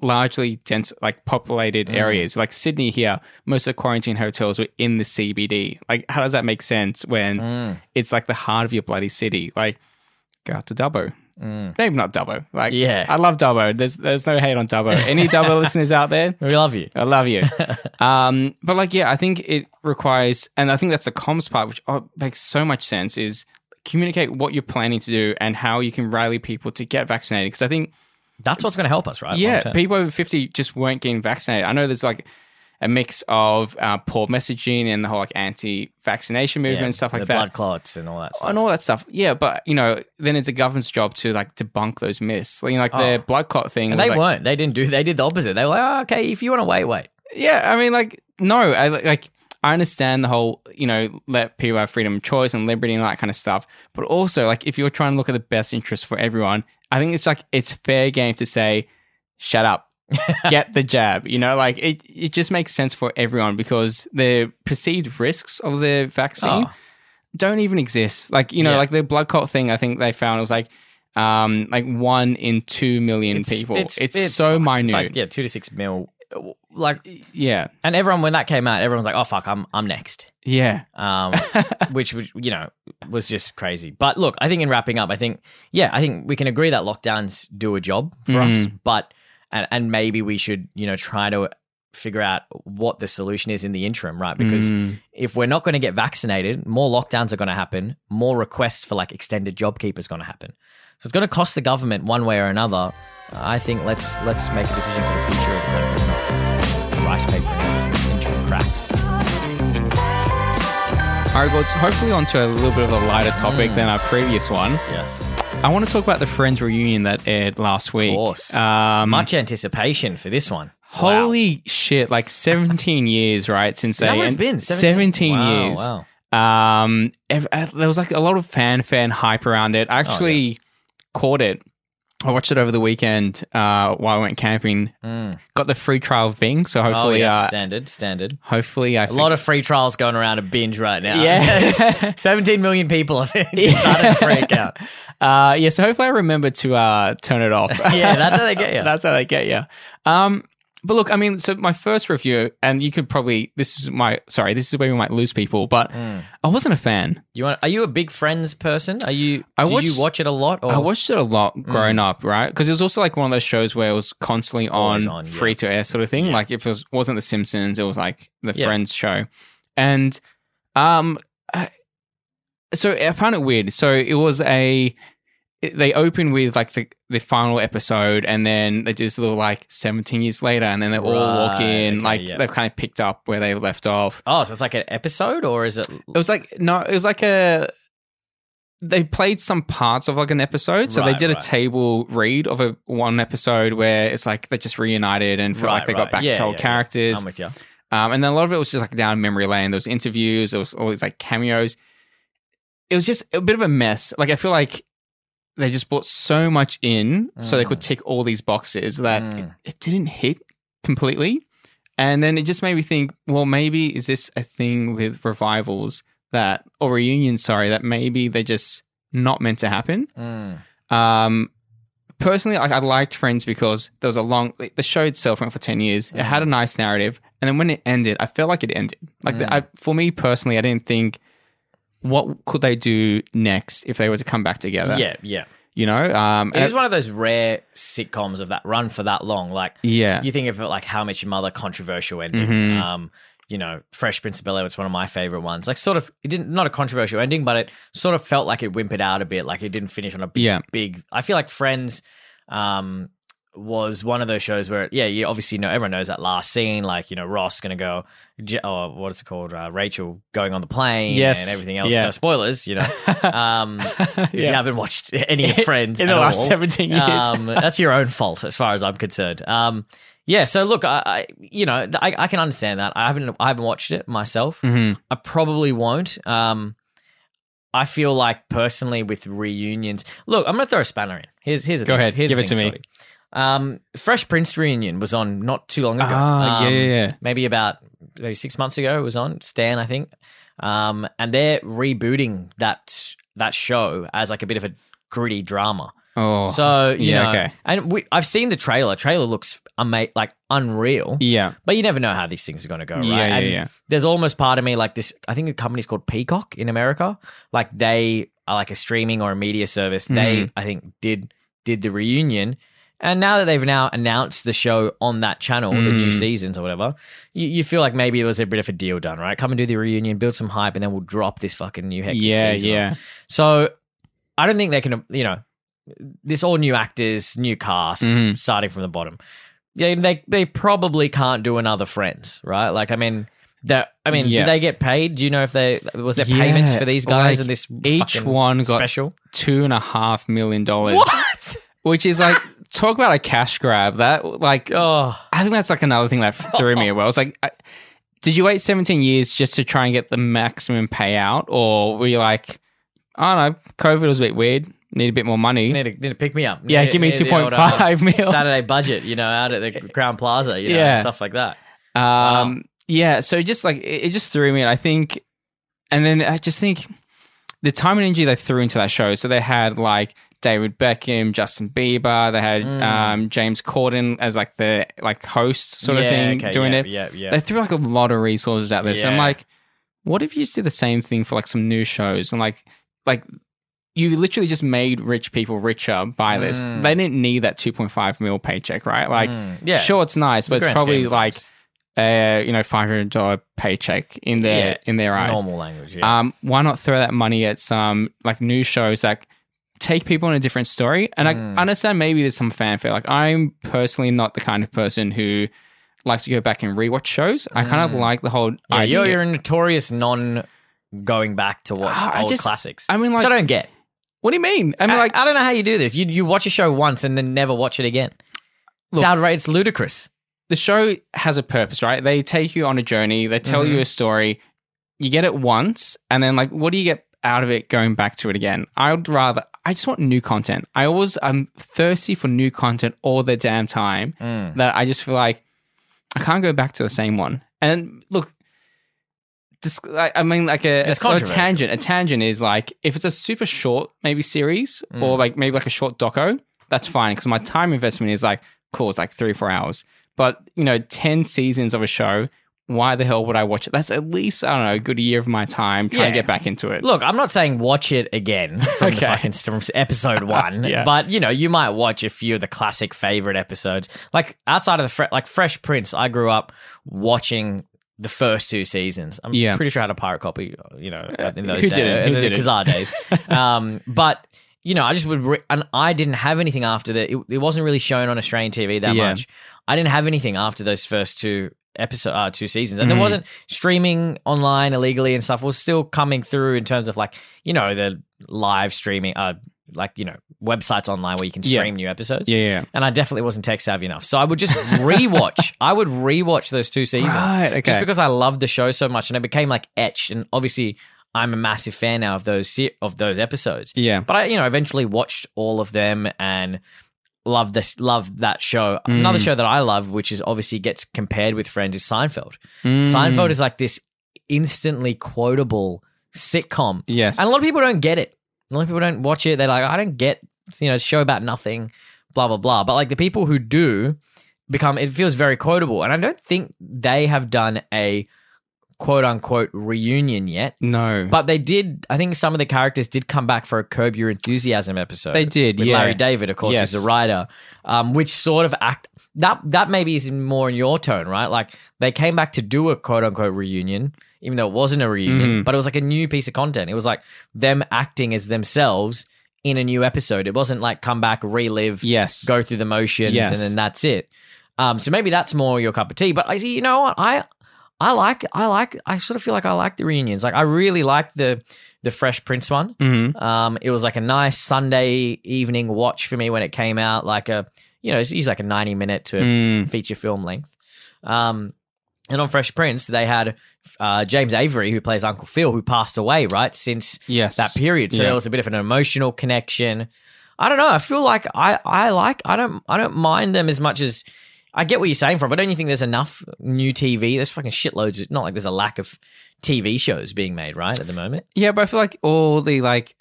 largely dense, like populated Mm. areas. Like Sydney here, most of the quarantine hotels were in the CBD. Like, how does that make sense when Mm, it's like the heart of your bloody city? Like, go out to Dubbo. mm. Maybe not Dubbo. Like, Yeah. I love Dubbo. There's there's no hate on Dubbo. Any Dubbo listeners out there? We love you. I love you. Um, but like, yeah, I think it requires, and I think that's the comms part, which oh, makes so much sense, is communicate what you're planning to do and how you can rally people to get vaccinated. Because I think, That's what's going to help us, right? yeah, people over 50 just weren't getting vaccinated. I know there's like a mix of uh, poor messaging and the whole like anti-vaccination movement Yeah, and stuff like the that. blood clots and all that stuff. and all that stuff. Yeah, but you know, then it's a government's job to like debunk those myths. Like, like Oh. the blood clot thing. And they like, weren't. They didn't do. They did the opposite. They were like, oh, okay, if you want to wait, wait. Yeah, I mean, like, no, I like. I understand the whole, you know, let people have freedom of choice and liberty and that kind of stuff. But also, like, if you're trying to look at the best interest for everyone, I think it's like it's fair game to say, "Shut up, get the jab." You know, like it. It just makes sense for everyone because the perceived risks of the vaccine Oh. don't even exist. Like, you know, Yeah. like the blood clot thing. I think they found it was like, um, like one in two million people. It's, so fucked. minute. It's like, yeah, two to six mil. Like, yeah, and everyone when that came out, everyone was like, "Oh fuck, I'm I'm next." yeah. um, which which, you know was just crazy. But look, I think in wrapping up, I think yeah, I think we can agree that lockdowns do a job for us, but and and maybe we should you know try to figure out what the solution is in the interim, right? Because Mm. if we're not going to get vaccinated, more lockdowns are going to happen, more requests for like extended job keepers going to happen. So it's going to cost the government one way or another. I think let's let's make a decision for the future of kind of not the rice paper in interim cracks. All right, well, it's hopefully onto a little bit of a lighter topic than our previous one. Yes. I want to talk about the Friends reunion that aired last week. Of course. Um, Much anticipation for this one. Holy shit! Like 17 years, right? Since Wow. They it's been? 17, Wow, years. Wow. Um, uh, there was like a lot of fanfare and hype around it. I actually caught it. I watched it over the weekend uh, while I went camping. Mm. Got the free trial of Binge, so Oh, hopefully, yeah. uh, standard, standard. hopefully, I A lot of free trials going around a binge right now. Yeah. 17 million people have just started a free account. Uh, yeah, so hopefully I remember to uh, turn it off. Yeah, that's how they get you. that's how they get you. Um, but look, I mean, so my first review, and you could probably this is my sorry, this is where we might lose people, but Mm. I wasn't a fan. You want? Are you a big Friends person? Are you? I did watched- you watch it a lot? Or? I watched it a lot growing up, right? Because it was also like one of those shows where it was constantly on, on, yeah. free to air sort of thing. Yeah. Like if it was, wasn't The Simpsons, it was like the Yeah. Friends show, and um, I- so I found it weird. So it was a they open with like the, the final episode and then they do this little like 17 years later and then they all walk in okay, like yeah. they've kind of picked up where they left off Oh, so it's like an episode, or is it? it was like no it was like a they played some parts of like an episode so they Right, did a table read of a one episode where it's like they just reunited and felt Right, like they right. got back Yeah, to old yeah. characters I'm with you. um, and then a lot of it was just like down memory lane. There was interviews, there was all these like cameos. It was just a bit of a mess. Like I feel like they just brought so much in so they could tick all these boxes that it, Mm. it didn't hit completely. And then it just made me think, well, maybe is this a thing with revivals that or reunions, sorry, that maybe they're just not meant to happen. Mm. Um, personally, like I liked Friends because there was a long. The show itself went for ten years. It had a nice narrative, and then when it ended, I felt like it ended. Like the, I, for me personally, I didn't think what could they do next if they were to come back together. Yeah, yeah. you know. Um, It is one of those rare sitcoms of that run for that long. Like yeah, you think of it like How Much Your Mother, controversial ending. Mhm. Um, you know, Fresh Prince of Bel Air. It's one of my favorite ones. Like, sort of, it didn't not a controversial ending, but it sort of felt like it whimpered out a bit. Like it didn't finish on a big, Yeah. big. I feel like Friends, um, was one of those shows where, yeah, you obviously know everyone knows that last scene. Like, you know, Ross gonna go, or what is it called? Uh, Rachel going on the plane, Yes. and everything else. Yeah. No spoilers, you know. Um, if you haven't watched any of Friends in the last all, seventeen years. um, that's your own fault, as far as I'm concerned. Um, yeah. So look, I, I you know, I, I can understand that. I haven't, I haven't watched it myself. Mhm. I probably won't. Um, I feel like personally with reunions. Look, I'm going to throw a spanner in. Here's here's the Go thing- ahead. Here's Give it to thing, me. Um, Fresh Prince reunion was on not too long ago. Ah, yeah, Um, yeah, yeah. Maybe about maybe six months ago. It was on Stan, I think. Um, and they're rebooting that that show as like a bit of a gritty drama. Oh, So you yeah, know, okay. and we, I've seen the trailer. Trailer looks ama- like unreal, yeah, but you never know how these things are going to go. Right? Yeah, yeah, And yeah. There's almost part of me like this. I think the company's called Peacock in America. Like they are like a streaming or a media service. They Mm-hmm. I think did did the reunion. And now that they've now announced the show on that channel, the new Mm. seasons or whatever, you, you feel like maybe it was a bit of a deal done, right? Come and do the reunion, build some hype, and then we'll drop this fucking new hectic yeah, season. yeah. So I don't think they can, you know, this all new actors, new cast, Mhm. starting from the bottom. Yeah, they they probably can't do another Friends, right? Like, I mean, that I mean, Yeah. did they get paid? Do you know if they was there payments for these guys like, and this each one got special? Two and a half million dollars. What? Which is like talk about a cash grab. That like Oh, I think that's like another thing that threw me. away. Well, it's like, I, did you wait 17 years just to try and get the maximum payout, or were you like, I don't know, COVID was a bit weird, need a bit more money? need to, need to pick me up. yeah, Need- give me need the old, uh, 2.5 mil. Saturday budget, you know, out at the Crowne Plaza, you know, Yeah. stuff like that. Um, yeah, so just like it, it just threw me. And I think, and then I just think the time and energy they threw into that show. So they had like David Beckham, Justin Bieber. They had Mm. um, James Corden as like the like host sort of thing okay, doing yeah, it. Yeah, yeah. They threw like a lot of resources out there. So I'm like, what if you just did the same thing for like some new shows and like like you literally just made rich people richer by this. Mm. They didn't need that 2.5 mil paycheck, right? Like, Mm, yeah. sure, it's nice, but it's probably like uh, you know, five hundred dollar paycheck in their Yeah, in their eyes. normal language. Yeah. Um, why not throw that money at some like new shows that take people on a different story? And Mm. I understand maybe there's some fanfare. Like I'm personally not the kind of person who likes to go back and rewatch shows. I kind of Mm. like the whole yeah, idea. you're, you're a notorious non going back to watch I old just- classics. I mean, like, I don't get. what do you mean? I mean, I, like, I don't know how you do this. You you watch a show once and then never watch it again. It's outrageous. It's ludicrous. the show has a purpose, right? They take you on a journey, they tell Mm-hmm. you a story, you get it once, and then like what do you get out of it going back to it again? I would rather I just want new content. I always I'm thirsty for new content all the damn time Mm. that I just feel like I can't go back to the same one. And look this, I I mean, like a, a, sort of tangent. A tangent is like if it's a super short, maybe series, Mm. or like maybe like a short doco. That's fine because my time investment is like cool. It's like three four hours. But you know, ten seasons of a show. Why the hell would I watch it? That's at least I don't know, a good year of my time trying Yeah. to get back into it. Look, I'm not saying watch it again from the Okay. fucking from episode one, Yeah. but you know you might watch a few of the classic favorite episodes. Like outside of the fre- like Fresh Prince, I grew up watching the first two seasons. I'm Yeah. pretty sure I had a pirate copy, you know, in those who days, didn't? Who in the didn't? Kazaa days. um, but you know, I just would, re- and I didn't have anything after that. It, it wasn't really shown on Australian TV that Yeah. much. I didn't have anything after those first two episode, uh, two seasons, and there Mhm. wasn't streaming online illegally and stuff. Was still coming through in terms of like you know the live streaming, uh, like you know websites online where you can Yeah. stream new episodes. Yeah, yeah. And I definitely wasn't tech savvy enough, so I would just rewatch. I would rewatch those two seasons Right, okay. just because I loved the show so much, and it became like etched. And obviously, I'm a massive fan now of those se- of those episodes. yeah. But I, you know, eventually watched all of them and loved this, love that show. Another Mm. show that I love, which is obviously gets compared with Friends, is Seinfeld. Mm. Seinfeld is like this instantly quotable sitcom, Yes. and a lot of people don't get it. A lot of people don't watch it. They're like, I don't get, you know, a show about nothing, blah blah blah. But like the people who do become, it feels very quotable, and I don't think they have done a quote unquote reunion yet. no. But they did. I think some of the characters did come back for a Curb Your Enthusiasm episode. They did, with yeah. Larry David, of course, Yes. who's a writer, um, which sort of act that that maybe is more in your tone, right? Like they came back to do a quote unquote reunion, even though it wasn't a reunion, Mhm. but it was like a new piece of content. It was like them acting as themselves in a new episode. It wasn't like come back, relive, yes. go through the motions, Yes. and then that's it. Um, so maybe that's more your cup of tea. But I see, you know what, I I like I like I sort of feel like I like the reunions. Like I really like the the Fresh Prince one. hmm Um, it was like a nice Sunday evening watch for me when it came out. Like a you know, it's usually like a ninety minute to Mm. feature film length. Um, and on Fresh Prince, they had uh, James Avery, who plays Uncle Phil, who passed away right since Yes. that period. So Yeah. there was a bit of an emotional connection. I don't know. I feel like I, I like I don't I don't mind them as much as I get what you're saying from, but don't you think there's enough new TV? There's fucking shitloads. Of, not like there's a lack of TV shows being made right at the moment. Yeah, but I feel like all the like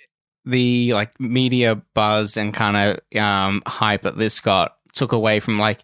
the like media buzz and kind of um hype that this got took away from like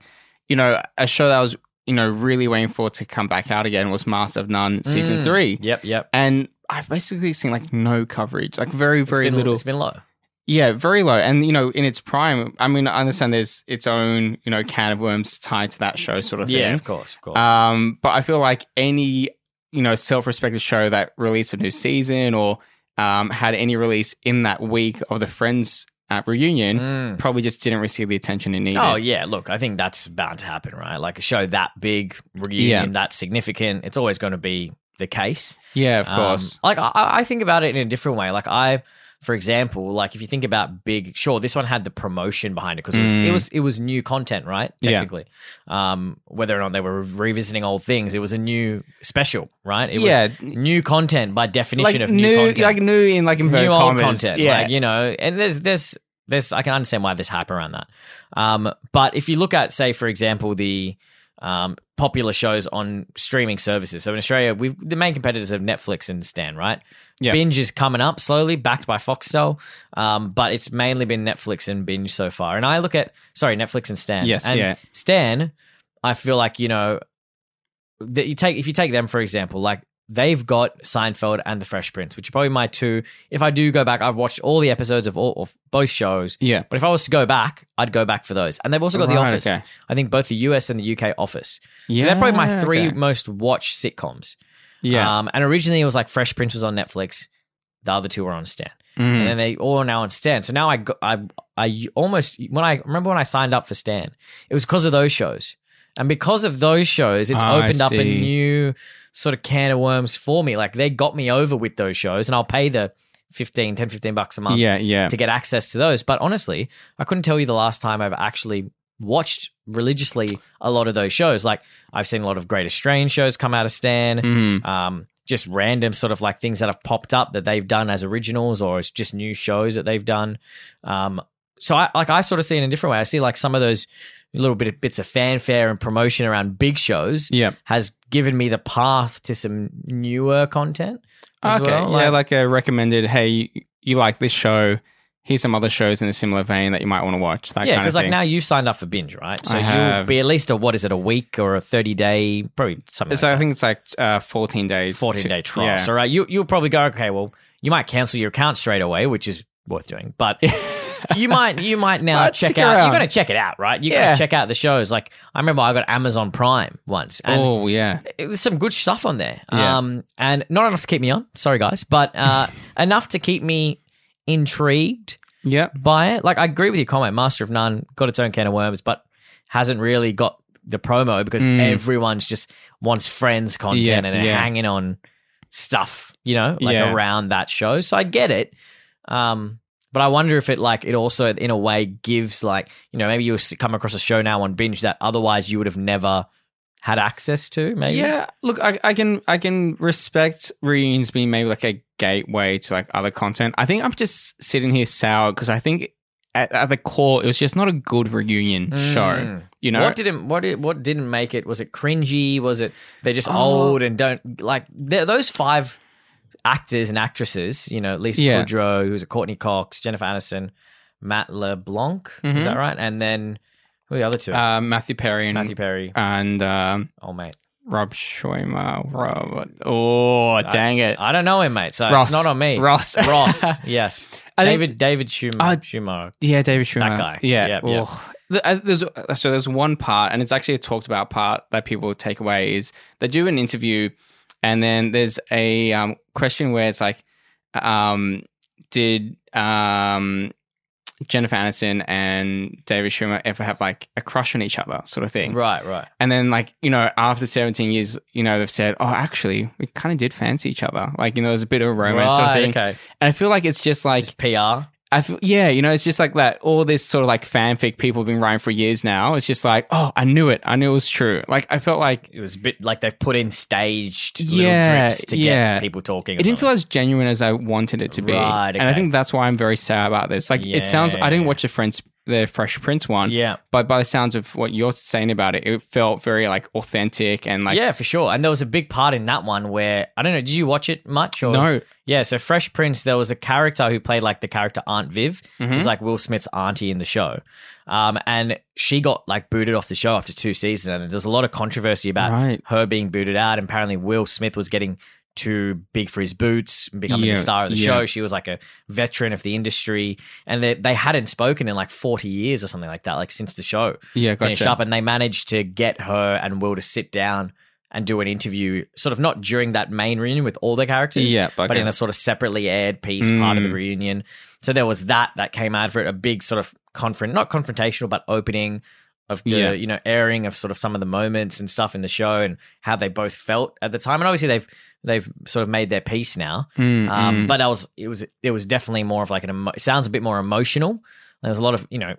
you know a show that I was you know really waiting for to come back out again was Master of None season Mm. three, Yep, yep. and I've basically seen like no coverage, like very very it's been, little. It's been low. Yeah, very low. And you know, in its prime, I mean, I understand there's its own you know can of worms tied to that show, sort of thing. Yeah, of course, of course. Um, but I feel like any you know self-respected show that released a new season or um, had any release in that week of the Friends uh, reunion Mm. probably just didn't receive the attention it needed. Oh yeah, look, I think that's bound to happen, right? Like a show that big, reunion Yeah. that significant, it's always going to be the case. yeah, of Um, course. like I, I think about it in a different way. Like I, for example, like if you think about big, sure, this one had the promotion behind it because it was, Mm. it was it was new content, right? Yeah. Technically, um, whether or not they were revisiting old things, it was a new special, right? It Yeah. was new content by definition like of new, new, content like new in like new old content. Yeah, Like, you know, and there's there's there's I can understand why there's hype around that. Um, but if you look at, say, for example, the um, popular shows on streaming services. So in Australia, we've the main competitors of Netflix and Stan, right? Yeah. Binge is coming up slowly, backed by Foxtel, um, but it's mainly been Netflix and Binge so far. And I look at sorry, Netflix and Stan. Yes, and yeah. Stan, I feel like you know that you take if you take them for example, like they've got Seinfeld and The Fresh Prince, which are probably my two. If I do go back, I've watched all the episodes of all of both shows. yeah. But if I was to go back, I'd go back for those. And they've also got The Office. okay. I think both the US and the UK Office. Yeah, So they're probably my three okay. most watched sitcoms. Yeah, Um, and originally it was like Fresh Prince was on Netflix. The other two were on Stan. Mhm. And then they all are now on Stan. So now I, go- I, I almost, when I remember when I signed up for Stan, it was because of those shows. And because of those shows, it's I opened up a new sort of can of worms for me. Like they got me over with those shows and I'll pay the 15, 10, 15 bucks a month yeah, yeah. to get access to those. But honestly, I couldn't tell you the last time I've actually watched religiously a lot of those shows. Like I've seen a lot of Greatest Strange shows come out of Stan. Mhm. Um, just random sort of like things that have popped up that they've done as originals or it's just new shows that they've done. Um, so I like I sort of see it in a different way. I see like some of those little bit of bits of fanfare and promotion around big shows Yeah. has given me the path to some newer content. as Okay, well. yeah, like a recommended. Hey, you, you like this show? Here's some other shows in a similar vein that you might want to watch. That yeah, because like now you've signed up for binge, right? So you'll be at least a what is it, a week or a thirty day, probably something. So like I that. think it's like uh, 14 days. 14 to- day trial. Yeah. So right, you you'll probably go, okay, well, you might cancel your account straight away, which is worth doing, but. you might you might now I'd check out. around. You're going to check it out, right? You're Yeah. going to check out the shows. Like I remember, I got Amazon Prime once, and oh yeah, it was some good stuff on there. Yeah. Um, and not enough to keep me on. Sorry, guys, but uh, enough to keep me intrigued Yeah. by it. Like I agree with your comment. Master of None got its own can of worms, but hasn't really got the promo because Mm. everyone's just wants friends content Yeah, and yeah. hanging on stuff, you know, like Yeah. around that show. So I get it. Um, but I wonder if it like it also in a way gives like you know maybe you come across a show now on binge that otherwise you would have never had access to. Maybe Yeah, look, I, I can I can respect reunions being maybe like a gateway to like other content. I think I'm just sitting here sour because I think at, at the core it was just not a good reunion show. Mm. You know, what didn't what did, what didn't make it? Was it cringy? Was it they're just Oh. old and don't like those five actors and actresses? You know, Lisa Yeah. Kudrow, who's a Courteney Cox, Jennifer Aniston, Matt LeBlanc. Is Mhm. that right? And then who are the other two? uh, Matthew Perry and Matthew Perry. and um, Oh mate, Rob Schwimmer. Rob, oh dang it, I don't know him, mate. So Ross. it's not on me. Ross. Ross. Yes. I think- David David Schumer. Uh, Schumer. Yeah, David Schwimmer. guy. Yeah. Yep, yep. Oh. Uh, There's so there's one part, and it's actually a talked about part that people take away is they do an interview, and then there's a um, question where it's like, um, did um, Jennifer Aniston and David Schwimmer ever have like a crush on each other, sort of thing? Right. Right. And then like you know after 17 years, you know they've said, oh, actually we kind of did fancy each other, like you know there's a bit of a romance sort of thing. Okay. And I feel like it's just like Just PR. I feel, yeah, you know, it's just like that. All this sort of like fanfic people have been writing for years now. It's just like, oh, I knew it. I knew it was true. Like I felt like It was a bit like they've put in staged little Yeah, drips to yeah. get people talking. it didn't feel as genuine as I wanted it to be. Right, And I think that's why I'm very sad about this. Like it sounds. I didn't Yeah. watch the French, the Fresh Prince one. Yeah. But by the sounds of what you're saying about it, it felt very like authentic and like yeah, for sure. And there was a big part in that one where I don't know. Did you watch it much? Or no. Yeah. So Fresh Prince, there was a character who played like the character Aunt Viv, Mm-hmm. was like Will Smith's auntie in the show, um, and she got like booted off the show after two seasons, and there's a lot of controversy about Right. her being booted out. And apparently, Will Smith was getting too big for his boots, and becoming Yeah, the star of the yeah. show. She was like a veteran of the industry, and they, they hadn't spoken in like 40 years or something like that, like since the show Yeah, finished gotcha. up, and they managed to get her and Will to sit down and do an interview, sort of not during that main reunion with all the characters, Yeah, but okay. in a sort of separately aired piece, part of the Mm. reunion. So there was that that came out for it, a big sort of confront, not confrontational, but opening of the Yeah. you know airing of sort of some of the moments and stuff in the show and how they both felt at the time. And obviously they've they've sort of made their peace now. Mm, Um, mm. But that was it was it was definitely more of like an emo- it sounds a bit more emotional. There's a lot of you know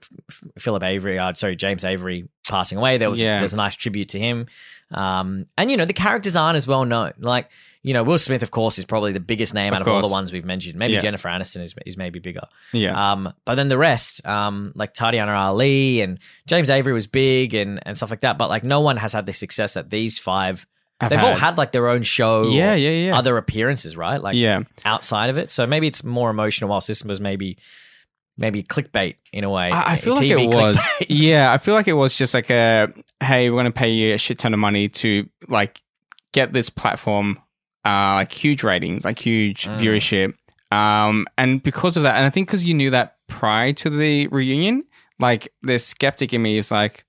Philip Avery, uh, sorry James Avery passing away. There was Yeah. there's a nice tribute to him, um, and you know the characters aren't as well known. Like you know Will Smith, of course, is probably the biggest name Of out of all the ones we've mentioned. Maybe Yeah. Jennifer Aniston is is maybe bigger. yeah. Um, but then the rest, um, like Tatiana Ali and James Avery was big and and stuff like that. But like no one has had the success that these 5 I've They've all had like their own show. Yeah, yeah, yeah. Other appearances, right? Like yeah. outside of it. So maybe it's more emotional. Whilst this was maybe maybe clickbait in a way. I, I feel like TV it was. clickbait. yeah, I feel like it was just like a hey, we're going to pay you a shit ton of money to like get this platform, uh, like huge ratings, like huge Mm. viewership. Um, and because of that, and I think because you knew that prior to the reunion, like the skeptic in me is like,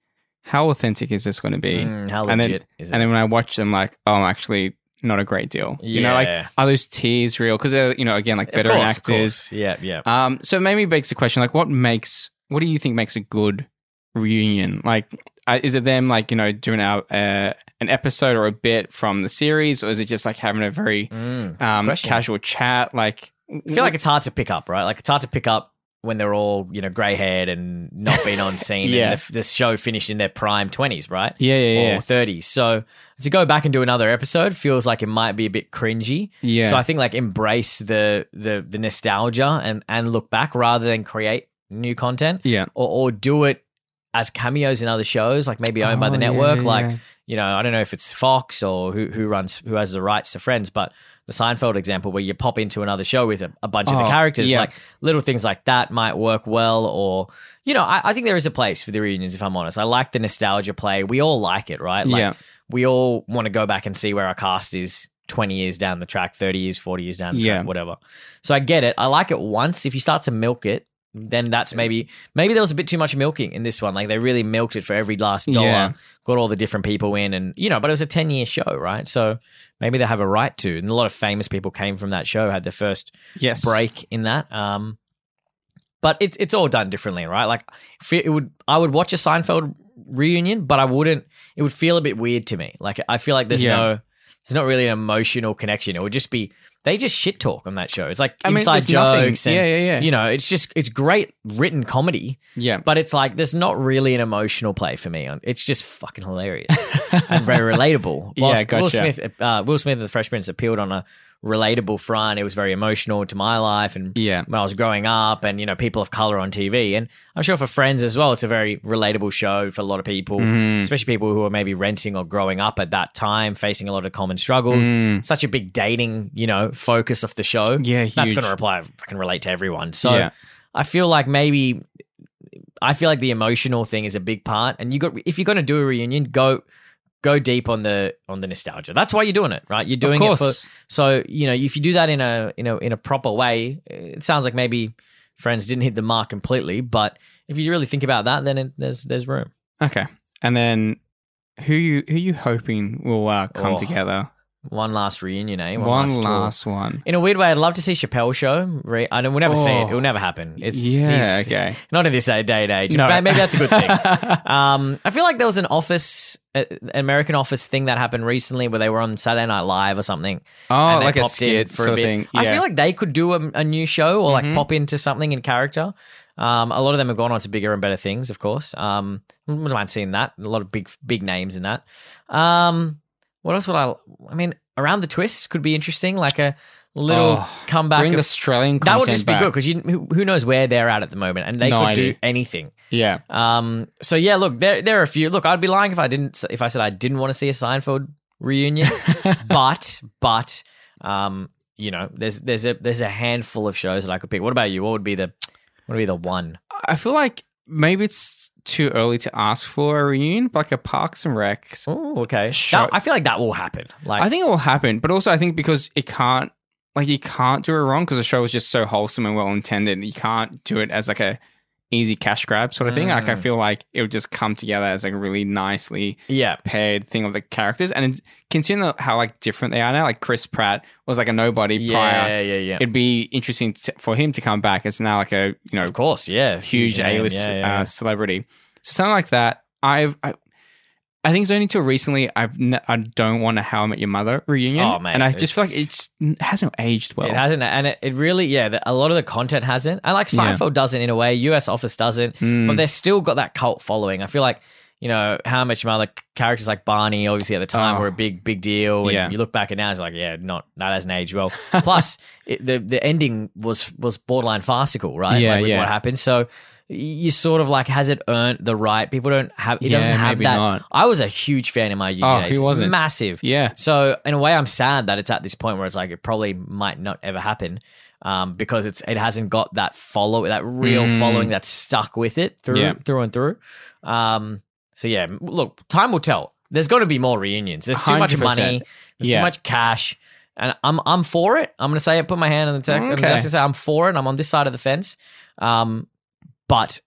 how authentic is this going to be? Mm, how and then- is it? And then when I watch them, like, oh, I'm actually, not a great deal. You know, like, are those tears real? Because they're, you know, again, like veteran course, actors. Yeah, yeah. Um, so maybe begs the question, like, what makes, what do you think makes a good reunion? Like, uh, is it them, like, you know, doing a, uh, an episode or a bit from the series, or is it just like having a very Mm. um, question. casual chat? Like, I feel like it's hard to pick up, right? Like it's hard to pick up when they're all you know grey haired and not been on scene. Yeah. and the, the show finished in their prime twenties, right? yeah, yeah, yeah, Or thirties. So to go back and do another episode feels like it might be a bit cringy. yeah. So I think like embrace the the the nostalgia and and look back rather than create new content yeah. or or do it as cameos in other shows, like maybe owned by the Oh, yeah, network. yeah, like yeah. you know, I don't know if it's Fox or who who runs who has the rights to Friends, but the Seinfeld example where you pop into another show with a, a bunch of the Oh, characters, yeah. like little things like that might work well. Or you know, I, I think there is a place for the reunions. If I'm honest, I like the nostalgia play. We all like it, right? Like, Yeah. we all want to go back and see where our cast is 20 years down the track, 30 years, 40 years down the Yeah. track, whatever. So I get it. I like it once. If you start to milk it, then that's maybe maybe there was a bit too much milking in this one. Like they really milked it for every last dollar, Yeah. got all the different people in, and you know, but it was a 10 year show, right? So maybe they have a right to. And a lot of famous people came from that show, had their first yes. break in that. Um, but it's it's all done differently, right? Like it would I would watch a Seinfeld reunion, but I wouldn't. It would feel a bit weird to me. Like I feel like there's Yeah. no there's not really an emotional connection. It would just be they just shit talk on that show. It's like I mean, inside jokes and yeah, yeah, yeah. you know, it's just it's great written comedy. Yeah. But it's like there's not really an emotional play for me. It's just fucking hilarious and very relatable. Yeah, Whilst Will. Smith, uh, Will Smith, and the Fresh Prince appealed on a relatable front. It was very emotional to my life and Yeah. when I was growing up, and you know, people of color on TV. And I'm sure for friends as well, it's a very relatable show for a lot of people, Mm-hmm. especially people who are maybe renting or growing up at that time, facing a lot of common struggles. Such a big dating, you know, focus of the show. Mm. Yeah, that's going to reply. I can relate to everyone. So Yeah. I feel like maybe I feel like the emotional thing is a big part. And you got if you're going to do a reunion, go go deep on the on the nostalgia. That's why you're doing it, right? You're doing it for so you know if you do that in a in a in a proper way, it sounds like maybe friends didn't hit the mark completely. But if you really think about that, then it, there's there's room. Okay. And then who you who you hoping will uh, come Oh, together? One last reunion, eh? One, tour. last one. In a weird way, I'd love to see Chappelle show. Re- I don't, we'll never see it. Oh. It will never happen. It's Yeah, okay. Not in this day and age. No. Maybe that's a good thing. um, I feel like there was an Office, an American Office thing that happened recently where they were on Saturday Night Live or something. Oh, like a skit sort of thing. I feel like they could do a, a new show or like Mhm. pop into something in character. Um, a lot of them have gone on to bigger and better things, of course. Um, wouldn't mind seeing that. A lot of big, big names in that. Um, what else would I? I mean, around the twist could be interesting, like a little Oh, comeback. Bring of- Australian that would just be back. good because who, who knows where they're at at the moment, and they No could do anything. Yeah. Um, so yeah, look, there there are a few. Look, I'd be lying if I didn't if I said I didn't want to see a Seinfeld reunion, but but um, you know, there's there's a there's a handful of shows that I could pick. What about you? What would be the what would be the one? I feel like maybe it's too early to ask for a reunion, but like a Parks and Rec. Oh, okay. That- I feel like that will happen. Like, I think it will happen, but also I think because it can't, like you can't do it wrong because the show was just so wholesome and well intended. You can't do it as like a easy cash grab sort of thing. Like I Mm. feel like it would just come together as like a really nicely yeah, paired thing of the characters. And considering how like different they are now, like Chris Pratt was like a nobody yeah, prior. yeah, yeah. Yeah. It'd be interesting to, for him to come back as now like a you know Of course, yeah. huge A list yeah, yeah, uh, celebrity. So something like that. I've I, I think it's only until recently I've I don't want a How I Met Your Mother reunion. Oh, mate, and I just feel like it hasn't aged well. it hasn't, and it, it really, yeah. The, a lot of the content hasn't, and like Yeah. Seinfeld doesn't in a way. U.S. Office doesn't, Mm. but they've still got that cult following. I feel like you know how much Mother characters like Barney, obviously at the time, Oh. were a big, big deal. And Yeah. you look back at now, it's like, yeah, not that hasn't aged well. Plus, it, the the ending was was borderline farcical, right? Yeah, like with yeah. what happened. So you sort of like, has it earned the right? People don't have. It Yeah, doesn't have that. not. I was a huge fan of my uni Oh, days. who wasn't? Massive. yeah. So in a way, I'm sad that it's at this point where it's like it probably might not ever happen, um, because it's it hasn't got that follow that real Mm. following that's stuck with it through Yeah. through and through. Um, so yeah, look, time will tell. There's going to be more reunions. There's too much 100%. money. There's Yeah. too much cash, and I'm I'm for it. I'm going to say it. Put my hand on the tech. Okay. I'm Okay. going to say I'm for it. I'm on this side of the fence. Um, but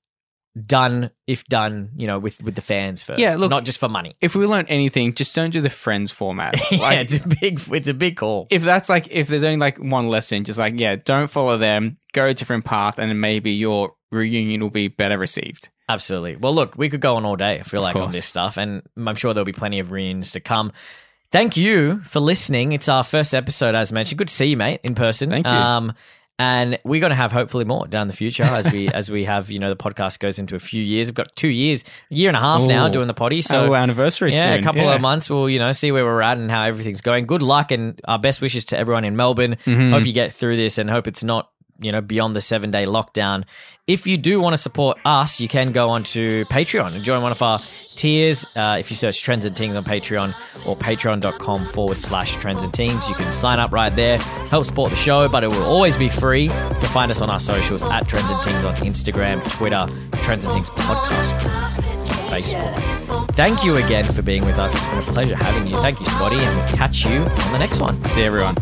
done if done, you know, with with the fans first. Yeah, look- not just for money. If we learn anything, just don't do the friends format. yeah, it's a big it's a big call. if that's like if there's only like one lesson, just like yeah, don't follow them, go a different path, and then maybe your reunion will be better received. Absolutely. Well, look, we could go on all day, I feel Of like, on this stuff, and I'm sure there'll be plenty of reunions to come. Thank you for listening. It's our first episode, as mentioned. Good to see you, mate, in person. Thank you. Um, and we're going to have hopefully more down the future as we as we have, you know, the podcast goes into a few years. We've got two years, year and a half now doing the potty. So anniversary yeah, soon. a couple Yeah. of months. We'll, you know, see where we're at and how everything's going. Good luck and our best wishes to everyone in Melbourne. Mhm. Hope you get through this and hope it's not, you know, beyond the seven day lockdown. If you do want to support us, you can go onto Patreon and join one of our tiers. Uh, if you search Trends and Tings on Patreon or patreon.com forward slash Trends and Tings, you can sign up right there, help support the show, but it will always be free. You'll find us on our socials at Trends and Tings on Instagram, Twitter, Trends and Tings Podcast Facebook. Thank you again for being with us. It's been a pleasure having you. Thank you, Scotty, and we'll catch you on the next one. See everyone.